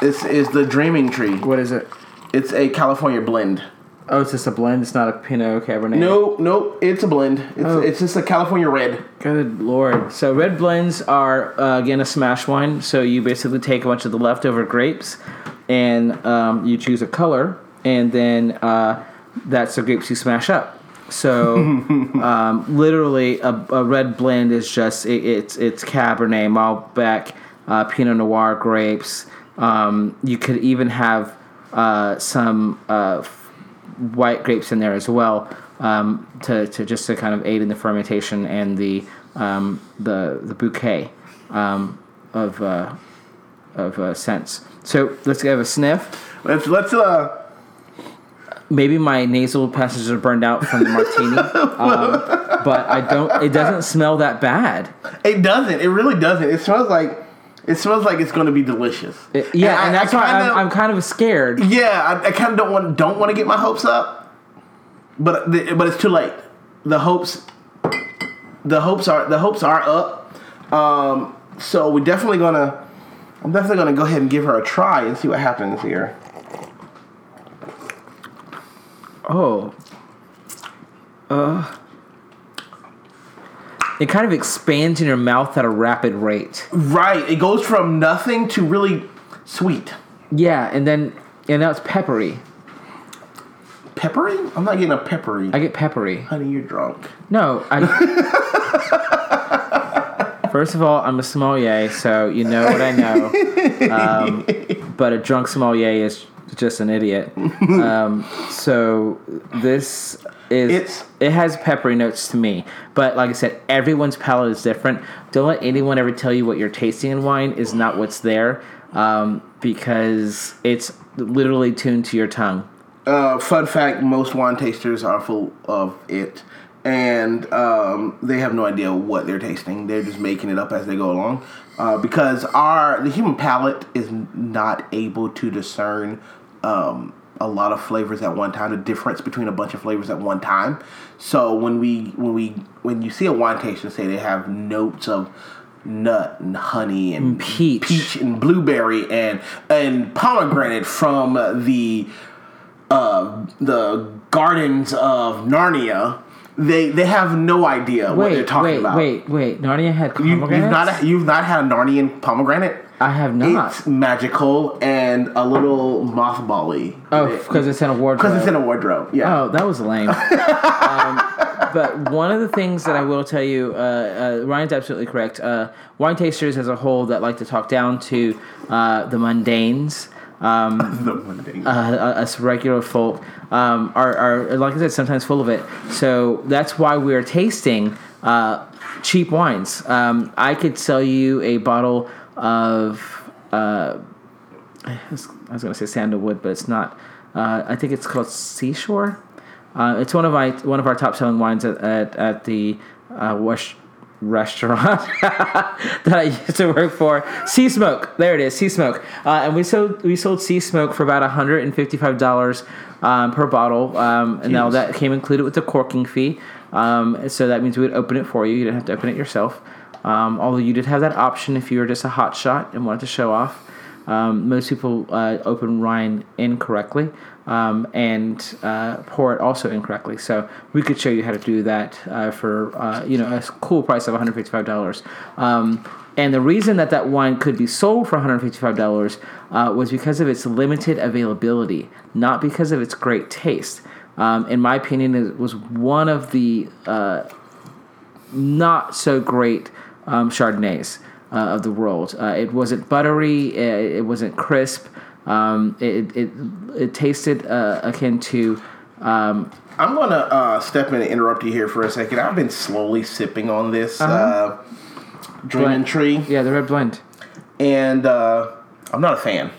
This is the Dreaming Tree. What is it? It's a California blend. Oh, it's just a blend. It's not a Pinot Cabernet. Nope, nope. It's a blend. It's Oh. it's just a California red. Good lord. So red blends are uh, again a smash wine. So you basically take a bunch of the leftover grapes, and um, you choose a color, and then uh, that's the grapes you smash up. So [laughs] um, literally, a, a red blend is just it, it's it's Cabernet, Malbec, uh, Pinot Noir grapes. Um, you could even have uh, some uh, f- white grapes in there as well um, to, to just to kind of aid in the fermentation and the um, the the bouquet um, of uh, of uh, scents. So let's give a sniff. Let's let's uh. Maybe my nasal passages are burned out from the [laughs] martini, um, but I don't. It doesn't smell that bad. It doesn't. It really doesn't. It smells like. It smells like it's going to be delicious. It- yeah, I- and, I that's why kinda- I'm, I'm kind of scared. Yeah, I, I kind of don't want don't want to get my hopes up, but the, but it's too late. The hopes, the hopes are the hopes are up. Um, so we're definitely gonna. I'm definitely gonna go ahead and give her a try and see what happens here. Oh. Uh. it kind of expands in your mouth at a rapid rate. Right. It goes from nothing to really sweet. Yeah, and then and now it's peppery. Peppery? I'm not getting a peppery. I get peppery. Honey, you're drunk. No, I. [laughs] First of all, I'm a sommelier, so you know what I know. Um, but a drunk sommelier is just an idiot. [laughs] Um, so this is It's- it has peppery notes to me, but like I said, everyone's palate is different. Don't let anyone ever tell you what you're tasting in wine is not what's there, um, because it's literally tuned to your tongue. Uh, fun fact: most wine tasters are full of it, and um, they have no idea what they're tasting. They're just making it up as they go along, uh, because our the human palate is not able to discern um, a lot of flavors at one time. The difference between a bunch of flavors at one time. So when we when we when you see a wine taster say they have notes of nut and honey and peach. peach and blueberry and and pomegranate from the uh, the gardens of Narnia, they they have no idea what they're talking wait, about. wait, wait! Wait. Narnia had You, you've not you've not had a Narnian pomegranate. I have not. It's magical and a little mothbally. oh, because it's in a wardrobe. because it's in a wardrobe. Yeah. Oh, that was lame. [laughs] um, but one of the things that I will tell you, uh, uh, Ryan's absolutely correct. Uh, wine tasters as a whole that like to talk down to uh, the mundanes, um, [laughs] The mundane. uh, us regular folk, um, are, are, like I said, sometimes full of it. So that's why we're tasting uh, cheap wines. Um, I could sell you a bottle of. Uh, I was, I was going to say sandalwood, but it's not. Uh, I think it's called Seashore. Uh, it's one of my one of our top selling wines at at, at the uh, West restaurant [laughs] that I used to work for. Sea Smoke, there it is, Sea Smoke, uh, and we sold we sold Sea Smoke for about hundred and fifty five dollars um, per bottle. Um, and now that came included with the corking fee, um, so that means we would open it for you. You didn't have to open it yourself. Um, although you did have that option if you were just a hot shot and wanted to show off. Um, most people uh, open Ryan incorrectly um, and uh, pour it also incorrectly. So we could show you how to do that uh, for uh, you know a cool price of one hundred fifty five dollars. Um, and the reason that that wine could be sold for one hundred fifty five dollars uh, was because of its limited availability, not because of its great taste. Um, in my opinion, it was one of the uh, not so great um, Chardonnays uh, of the world. Uh, it wasn't buttery. It, it wasn't crisp. Um, it, it it tasted uh, akin to. Um, I'm gonna uh, step in and interrupt you here for a second. I've been slowly sipping on this uh Uh-huh. Dreaming Blend. Tree, yeah, the red blend. and uh, I'm not a fan.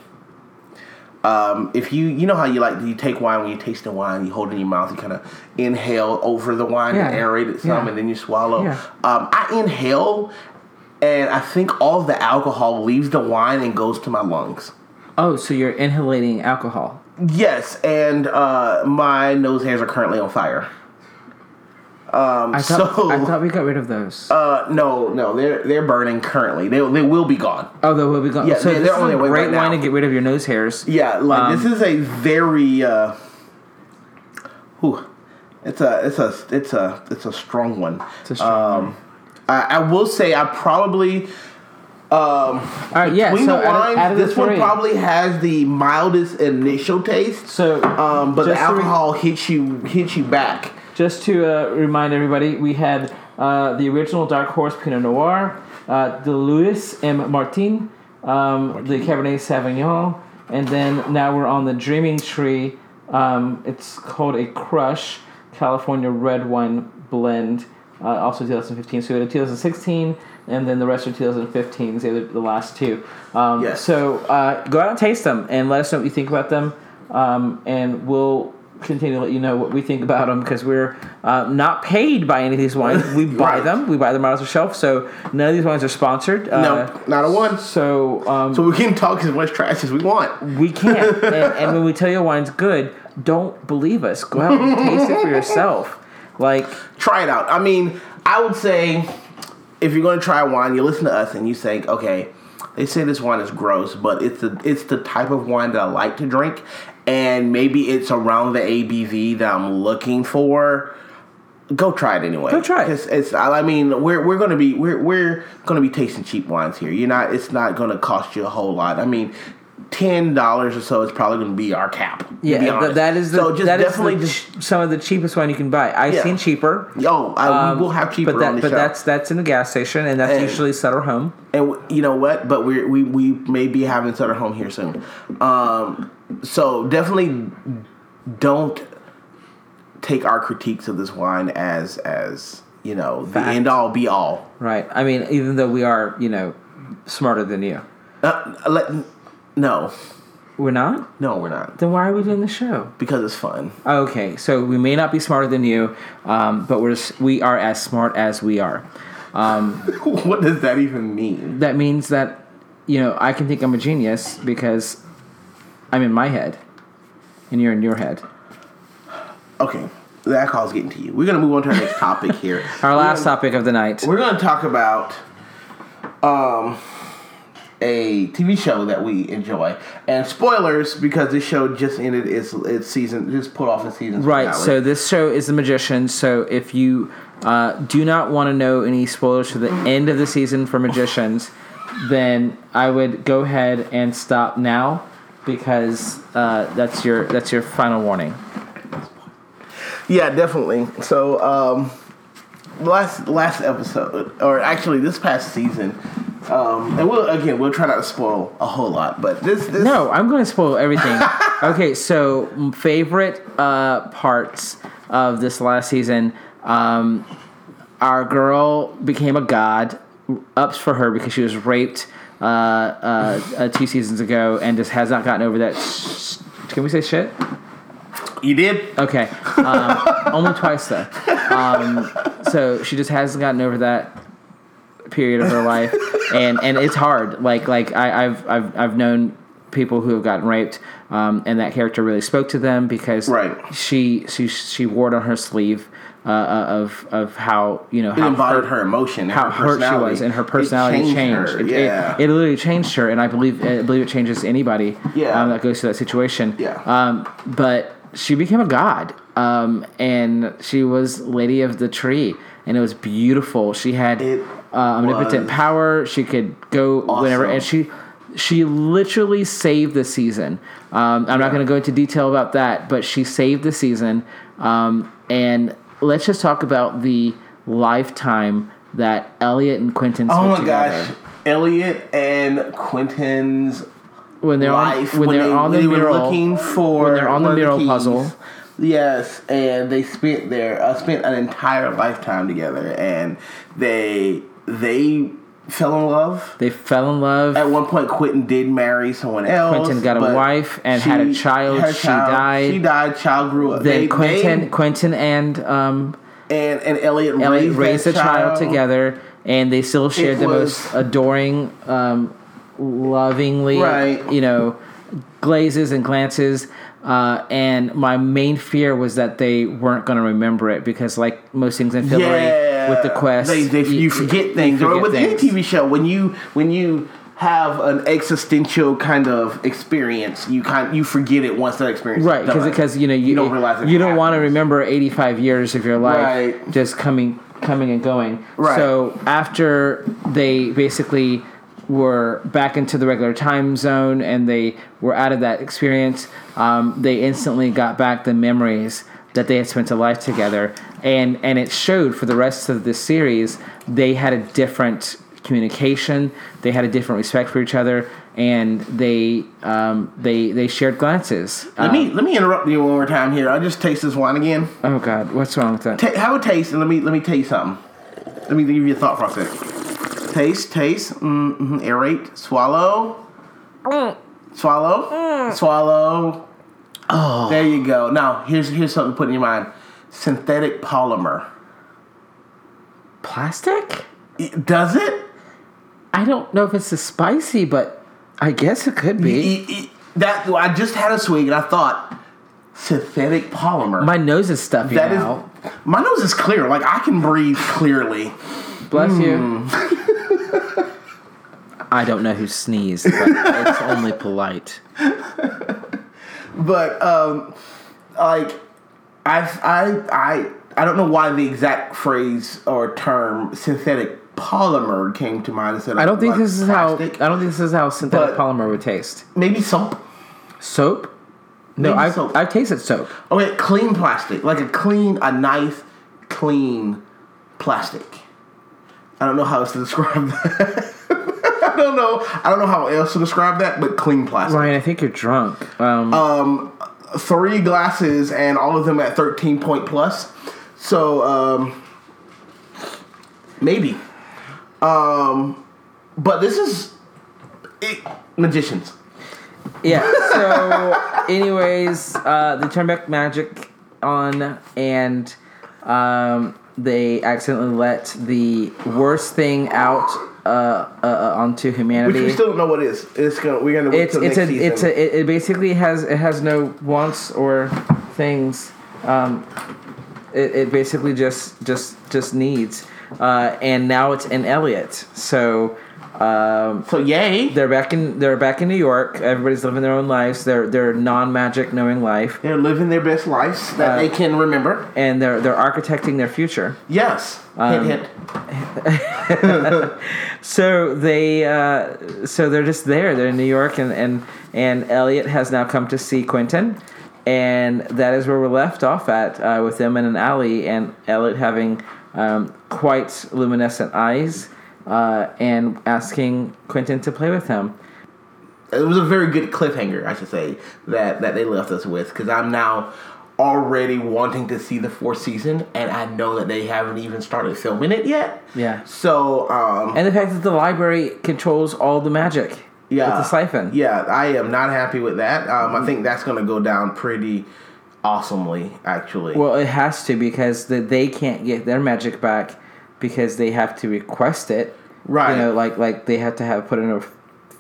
Um, if you you know how you like you take wine when you taste the wine, you hold it in your mouth, you kind of inhale over the wine Yeah. and aerate it some, Yeah. and then you swallow. Yeah. Um, I inhale, and I think all the alcohol leaves the wine and goes to my lungs. Oh, so you're inhalating alcohol. Yes, and uh, my nose hairs are currently on fire. Um, I thought so I thought we got rid of those. uh, no, no, they're they're burning currently. They they will be gone. oh, they will be gone. yeah, so they're- this they're on is a their way great right wine now. to get rid of your nose hairs. Yeah, like Um, this is a very uh, whew, it's a it's a it's a it's a strong one. It's a strong um, I, I will say I probably um All right, yeah. between So the out wines, of, out of the this one three- probably has the mildest initial taste. So Um, but the just to re- alcohol hits you hits you back. Just to uh, remind everybody, we had uh, the original Dark Horse Pinot Noir, uh, the Louis M. Martini, um, the Cabernet Sauvignon, and then now we're on the Dreaming Tree. Um, it's called a Crush California Red Wine Blend, uh, also 2015. So we had a 2016, and then the rest are 2015s, the, the last two. Um, Yes. So uh, go out and taste them and let us know what you think about them, um, and we'll continue to let you know what we think about them because we're uh, not paid by any of these wines. [laughs] We buy Right. them. We buy them out of the shelf. So none of these wines are sponsored. Uh, no, not a one. So, um, So we can talk as much trash as we want. we can't. [laughs] and, and when we tell you a wine's good, don't believe us. Go out and taste it for yourself. Like, try it out. I mean, I would say if you're going to try a wine, you listen to us and you think, okay, they say this wine is gross, but it's the it's the type of wine that I like to drink, and maybe it's around the ABV that I'm looking for. go try it anyway. Go try it. It's, it's I mean, we're we're gonna be we're we're gonna be tasting cheap wines here. You're not. It's not gonna cost you a whole lot. I mean. Ten dollars or so is probably going to be our cap. Yeah, th- that is the, so just definitely the just some of the cheapest one you can buy. I've Yeah. seen cheaper. yo. I, um, we will have cheaper but that, but that's that's in the gas station, and that's And- usually Sutter Home. and w- you know what? But we we we may be having Sutter home here soon. Um, so definitely don't take our critiques of this wine as as you know the end all be all. Right. I mean, even though we are, you know, smarter than you, Uh, let, no, we're not. no, we're not Then why are we doing the show? because it's fun. Okay, so we may not be smarter than you, um, but we're s- we are as smart as we are. [laughs] what does that even mean? That means that you know I can think I'm a genius because I'm in my head, and you're in your head. Okay, that call's getting to you. We're gonna move on to our next topic here. [laughs] Our last topic of the night. We're gonna talk about um a TV show that we enjoy, and spoilers because this show just ended its its season, just put off its season. Right. finale. So this show is The Magician. So if you uh, do not want to know any spoilers for the end of the season for Magicians, then I would go ahead and stop now because uh, that's your that's your final warning. yeah, definitely. So um, last last episode, or actually this past season, um, and we'll again we'll try not to spoil a whole lot, but this this No, I'm going to spoil everything. [laughs] okay, so favorite uh, parts of this last season. Um, our girl became a god. Ups for her because she was raped uh, uh, uh, two seasons ago and just has not gotten over that. Sh- can we say shit? you did. Okay, um, only twice though. Um, so she just hasn't gotten over that period of her life, [laughs] and and it's hard. Like like I, I've I've I've known people who have gotten raped, um, and that character really spoke to them because Right. she she she wore it on her sleeve. Uh, uh, of of how you know It how embodied her emotion, how her hurt she was, and her It personality changed. her, It, yeah. it, it literally changed her, and I believe I believe it changes anybody Yeah. um, that goes through that situation. Yeah. Um, but she became a god, um, and she was Lady of the Tree, and it was beautiful. She had It uh, omnipotent power. She could go whenever, and she she literally saved the season. Um, I'm not going to go into detail about that, but she saved the season. Um, and let's just talk about the lifetime that Eliot and Quentin spent Oh my together. gosh, Eliot and Quentin's When they're life on when, they're they, on the they mural, were looking for when they're on the mural keys. puzzle. Yes, and they spent their uh, spent an entire lifetime together, and they they fell in love. they fell in love. At one point, Quentin did marry someone else. Quentin got a wife and had a child. She died. She died. Child grew up. then They- Quentin, they- Quentin and um, and and Eliot, Eliot raised, raised a child together, and they still shared the was- most adoring, um, lovingly, Right. you know, glazes and glances. Uh, and my main fear was that they weren't going to remember it because, like most things in Fillory, Yeah, with the quest, they, they, you, forget things. or forget with any. TV show, when you when you have an existential kind of experience, you kind you forget it once that experience. right because because you know you, You don't realize it you don't want to remember 85 years of your life Right. just coming coming and going Right. so after they basically were back into the regular time zone and they were out of that experience um, they instantly got back the memories that they had spent a life together and and it showed for the rest of the series they had a different communication they had a different respect for each other and they um, they they shared glances Let me let me interrupt you one more time here. I'll just taste this wine again. Oh God, what's wrong with that? Ta- have a taste, and let me let me tell you something. Let me give you a thought process. Taste, taste, mm-hmm, aerate, swallow, swallow, swallow. Oh, there you go. Now here's here's something to put in your mind: synthetic polymer. Plastic? It- Does it? I don't know if it's a spicy, but I guess it could be. That I just had a swig and I thought synthetic polymer. My nose is stuffy that is now. my nose is clear. Like I can breathe clearly. Bless Hmm. you. [laughs] [laughs] I don't know who sneezed, but it's only polite. But um, like I I I I don't know why the exact phrase or term synthetic polymer came to mind instead of I don't think like this is plastic. how. I don't think this is how synthetic But- polymer would taste. maybe soap. Soap? No, Maybe I've, soap. I've tasted soap. Okay, clean plastic, like a clean, a nice, clean plastic. I don't know how else to describe that. [laughs] I don't know. I don't know how else to describe that, but clean plastic. Ryan, I think you're drunk. Um, Um, three glasses and all of them at thirteen point plus. So um, maybe. Um, but this is it, magicians. Yeah. So, [laughs] anyways, uh, they turn back magic on, and um, they accidentally let the worst thing out uh, uh, uh, onto Which humanity. we still don't know what it is. It's gonna. We're gonna wait it's till it's next a season. it's a it, it basically has it has no wants or things. Um, it, it basically just just just needs, uh, and now it's in Eliot. So. Um, so yay. they're back in they're back in New York. Everybody's living their own lives. They're they're non magic knowing life, They're living their best lives that Uh, they can remember. and they're they're architecting their future. Yes. Um, hint, hint. [laughs] So they uh, so they're just there. They're in New York, and and and Eliot has now come to see Quentin, and that is where we're left off at uh, with them in an alley, and Eliot having um, quite luminescent eyes, uh, and asking Quentin to play with him. It was a very good cliffhanger, I should say, that that they left us with. Because I'm now already wanting to see the fourth season, and I know that they haven't even started filming it yet. Yeah. So, um, And the fact that the library controls all the magic yeah, with the siphon. Yeah, I am not happy with that. Um, I think that's going to go down pretty awesomely, actually. Well, it has to because the, they can't get their magic back because they have to request it. Right. You know, like like they have to have put in a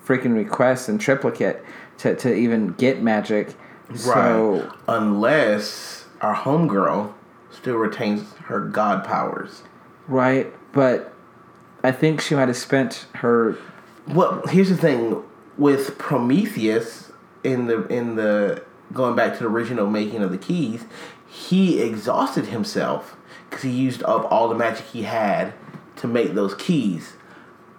freaking request and triplicate to, to even get magic. So right. Unless our homegirl still retains her god powers. right, but I think she might have spent her Well, here's the thing with Prometheus in the in the going back to the original making of the keys, he exhausted himself because he used up all the magic he had to make those keys,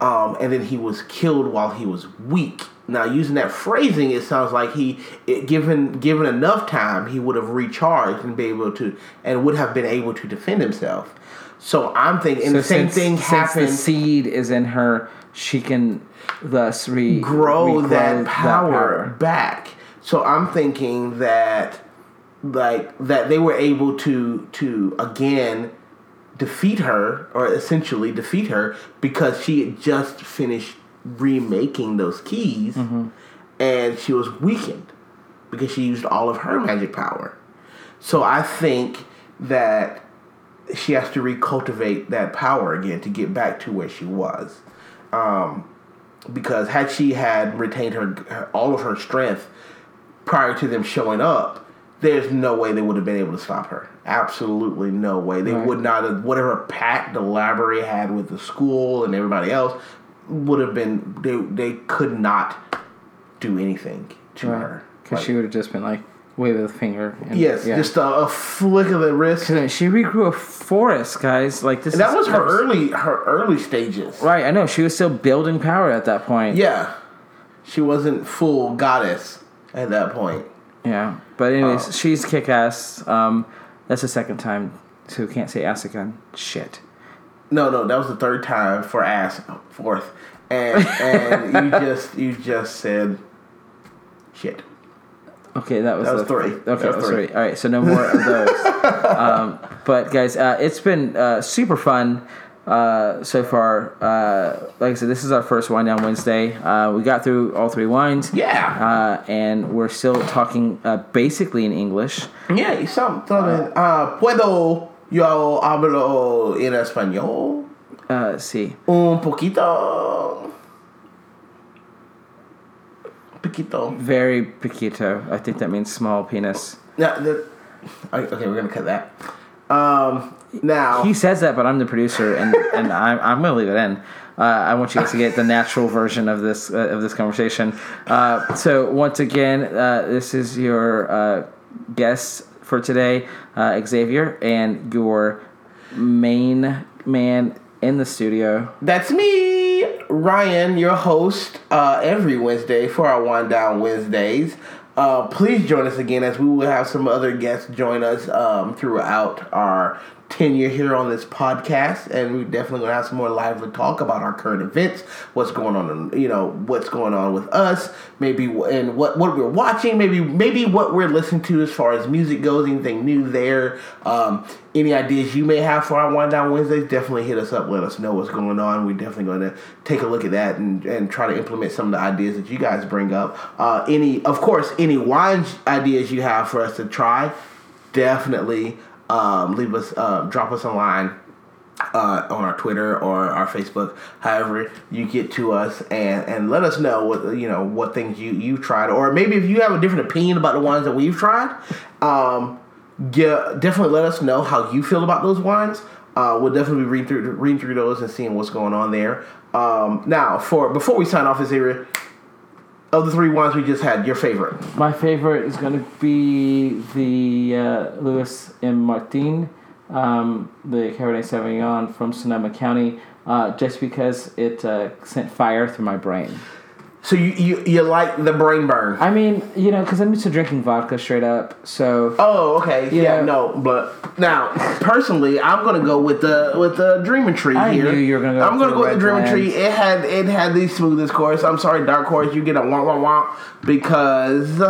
um, and then he was killed while he was weak. Now, using that phrasing, it sounds like he, it, given given enough time, he would have recharged and be able to, and would have been able to defend himself. So I'm thinking, and so the same since, thing since happened. the seed is in her, she can thus re grow regrow that power, back. So I'm thinking that like that they were able to to again defeat her or essentially defeat her because she had just finished remaking those keys and she was weakened because she used all of her magic power. So I think that she has to recultivate that power again to get back to where she was. Um, because had she had retained her, her all of her strength prior to them showing up, there's no way they would have been able to stop her. Absolutely no way. They Right. would not have whatever pact the library had with the school and everybody else would have been they they could not do anything to her. because Like, she would have just been like wave of the finger. And, yes, yeah. just a, a flick of the wrist. She regrew a forest, guys. Like this. And that was her early her early stages. Right, I know. She was still building power at that point. Yeah. She wasn't full goddess at that point. Yeah. But anyways, Oh. she's kick ass. Um, that's the second time, so can't say ass again. Shit. No, no, that was the third time for ass. Fourth, and and you [laughs] just you just said shit. Okay, that was, That was the, three. Okay, That was was three. three. All right, so no more of those. [laughs] um, but guys, uh, it's been uh, super fun uh, so far. Uh, like I said, this is our first wine down Wednesday. Uh, we got through all three wines. Yeah, Uh, and we're still talking uh, basically in English. yeah. Some something. Uh, puedo yo hablo en español Uh, see. un poquito. Poquito. Very Paquito. I think that means small penis. Now, the, okay, we're gonna cut that. Um, now He says that, but I'm the producer, and and I'm, I'm going to leave it in. Uh, I want you guys to get the natural version of this uh, of this conversation. Uh, so once again, uh, this is your uh, guest for today, uh, Xavier, and your main man in the studio. That's me, Ryan, your host, uh, every Wednesday for our Wind Down Wednesdays. Uh, please join us again as we will have some other guests join us um, throughout our tenure here on this podcast, and we're definitely gonna have some more lively talk about our current events, what's going on, you know, what's going on with us, maybe and what what we're watching, maybe maybe what we're listening to as far as music goes, anything new there. Um, any ideas you may have for our Wind Down Wednesdays, definitely hit us up. Let us know what's going on. We're definitely going to take a look at that and, and try to implement some of the ideas that you guys bring up. Uh, any, of course, any wine ideas you have for us to try, definitely um, leave us, uh, drop us a line uh, on our Twitter or our Facebook, however you get to us, and and let us know what you know what things you you tried, or maybe if you have a different opinion about the ones that we've tried, um, get, definitely let us know how you feel about those wines. Uh, we'll definitely be reading through reading through those and seeing what's going on there. Um, now, for before we sign off this area, of the three wines we just had, your favorite? My favorite is going to be the uh, Louis M. Martin, um, the Cabernet Sauvignon from Sonoma County, uh, just because it uh, sent fire through my brain. So you, you you like the brain burn? I mean, you know, because I'm used to drinking vodka straight up. So Oh, okay. Yeah, Yeah. no, but now personally, I'm gonna go with the with the Dreaming Tree I here. knew you were gonna go I'm gonna the go with the Dreaming Tree. It had it had the smoothest course. I'm sorry, Dark Horse, you get a womp womp womp because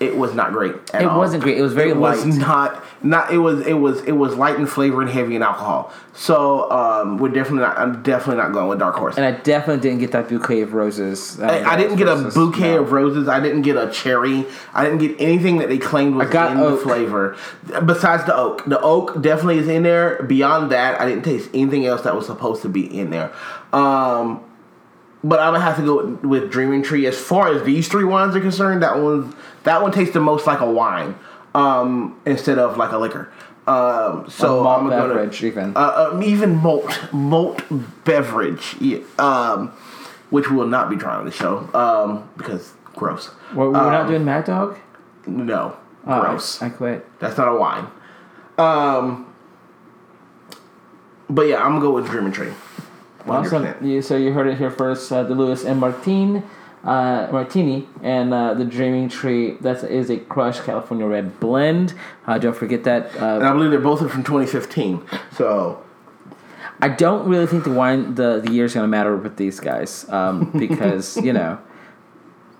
it was not great. At all. it all. wasn't great. It was very It was not not. It was it was it was light in flavor and heavy in alcohol. So um, we're definitely not. I'm definitely not going with Dark Horse. and I definitely didn't get that bouquet of roses. uh, I, I didn't get a bouquet no. of roses. I didn't get a cherry. I didn't get anything that they claimed was I got in oak. the flavor. Besides the oak, the oak definitely is in there. Beyond that, I didn't taste anything else that was supposed to be in there. Um, but I'm gonna have to go with, with Dreaming Tree. As far as these three wines are concerned, that one that one tastes the most like a wine um, instead of like a liquor. Um, so I'm gonna beverage, even. uh, um, even malt malt beverage, yeah, um, which we will not be trying on the show um, because gross. We're, we're not Um, doing Mad Dog. No, Oh, gross. I quit. That's not a wine. Um, but yeah, I'm gonna go with Dreaming Tree. 100%. Awesome. So you heard it here first. Uh, the Louis and Martin, uh, Martini, and uh, the Dreaming Tree. That is a crushed California Red blend. Uh, don't forget that. And Uh, I believe they're both from 2015. So I don't really think the wine, the the year's gonna matter with these guys um, [laughs] because you know,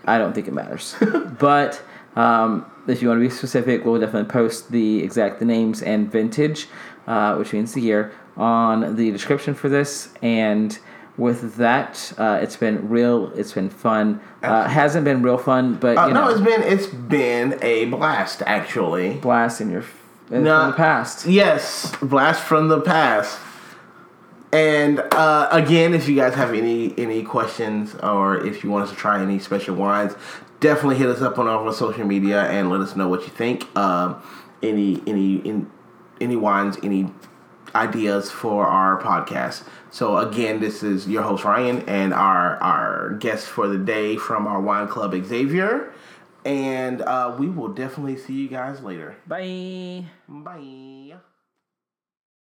I don't think it matters. but um, if you want to be specific, we'll definitely post the exact the names and vintage, uh, which means the year, on the description for this. And with that, uh, it's been real. It's been fun. Uh, hasn't been real fun, but uh, you no, know, it's been it's been a blast actually. blast in your in Nah. the past. Yes, blast from the past. And uh, again, if you guys have any any questions or if you want us to try any special wines, definitely hit us up on all of our social media and let us know what you think. Um, any any in, any wines, any ideas for our podcast. So again, this is your host Ryan and our our guest for the day from our wine club Xavier, and uh, we will definitely see you guys later. Bye. Bye.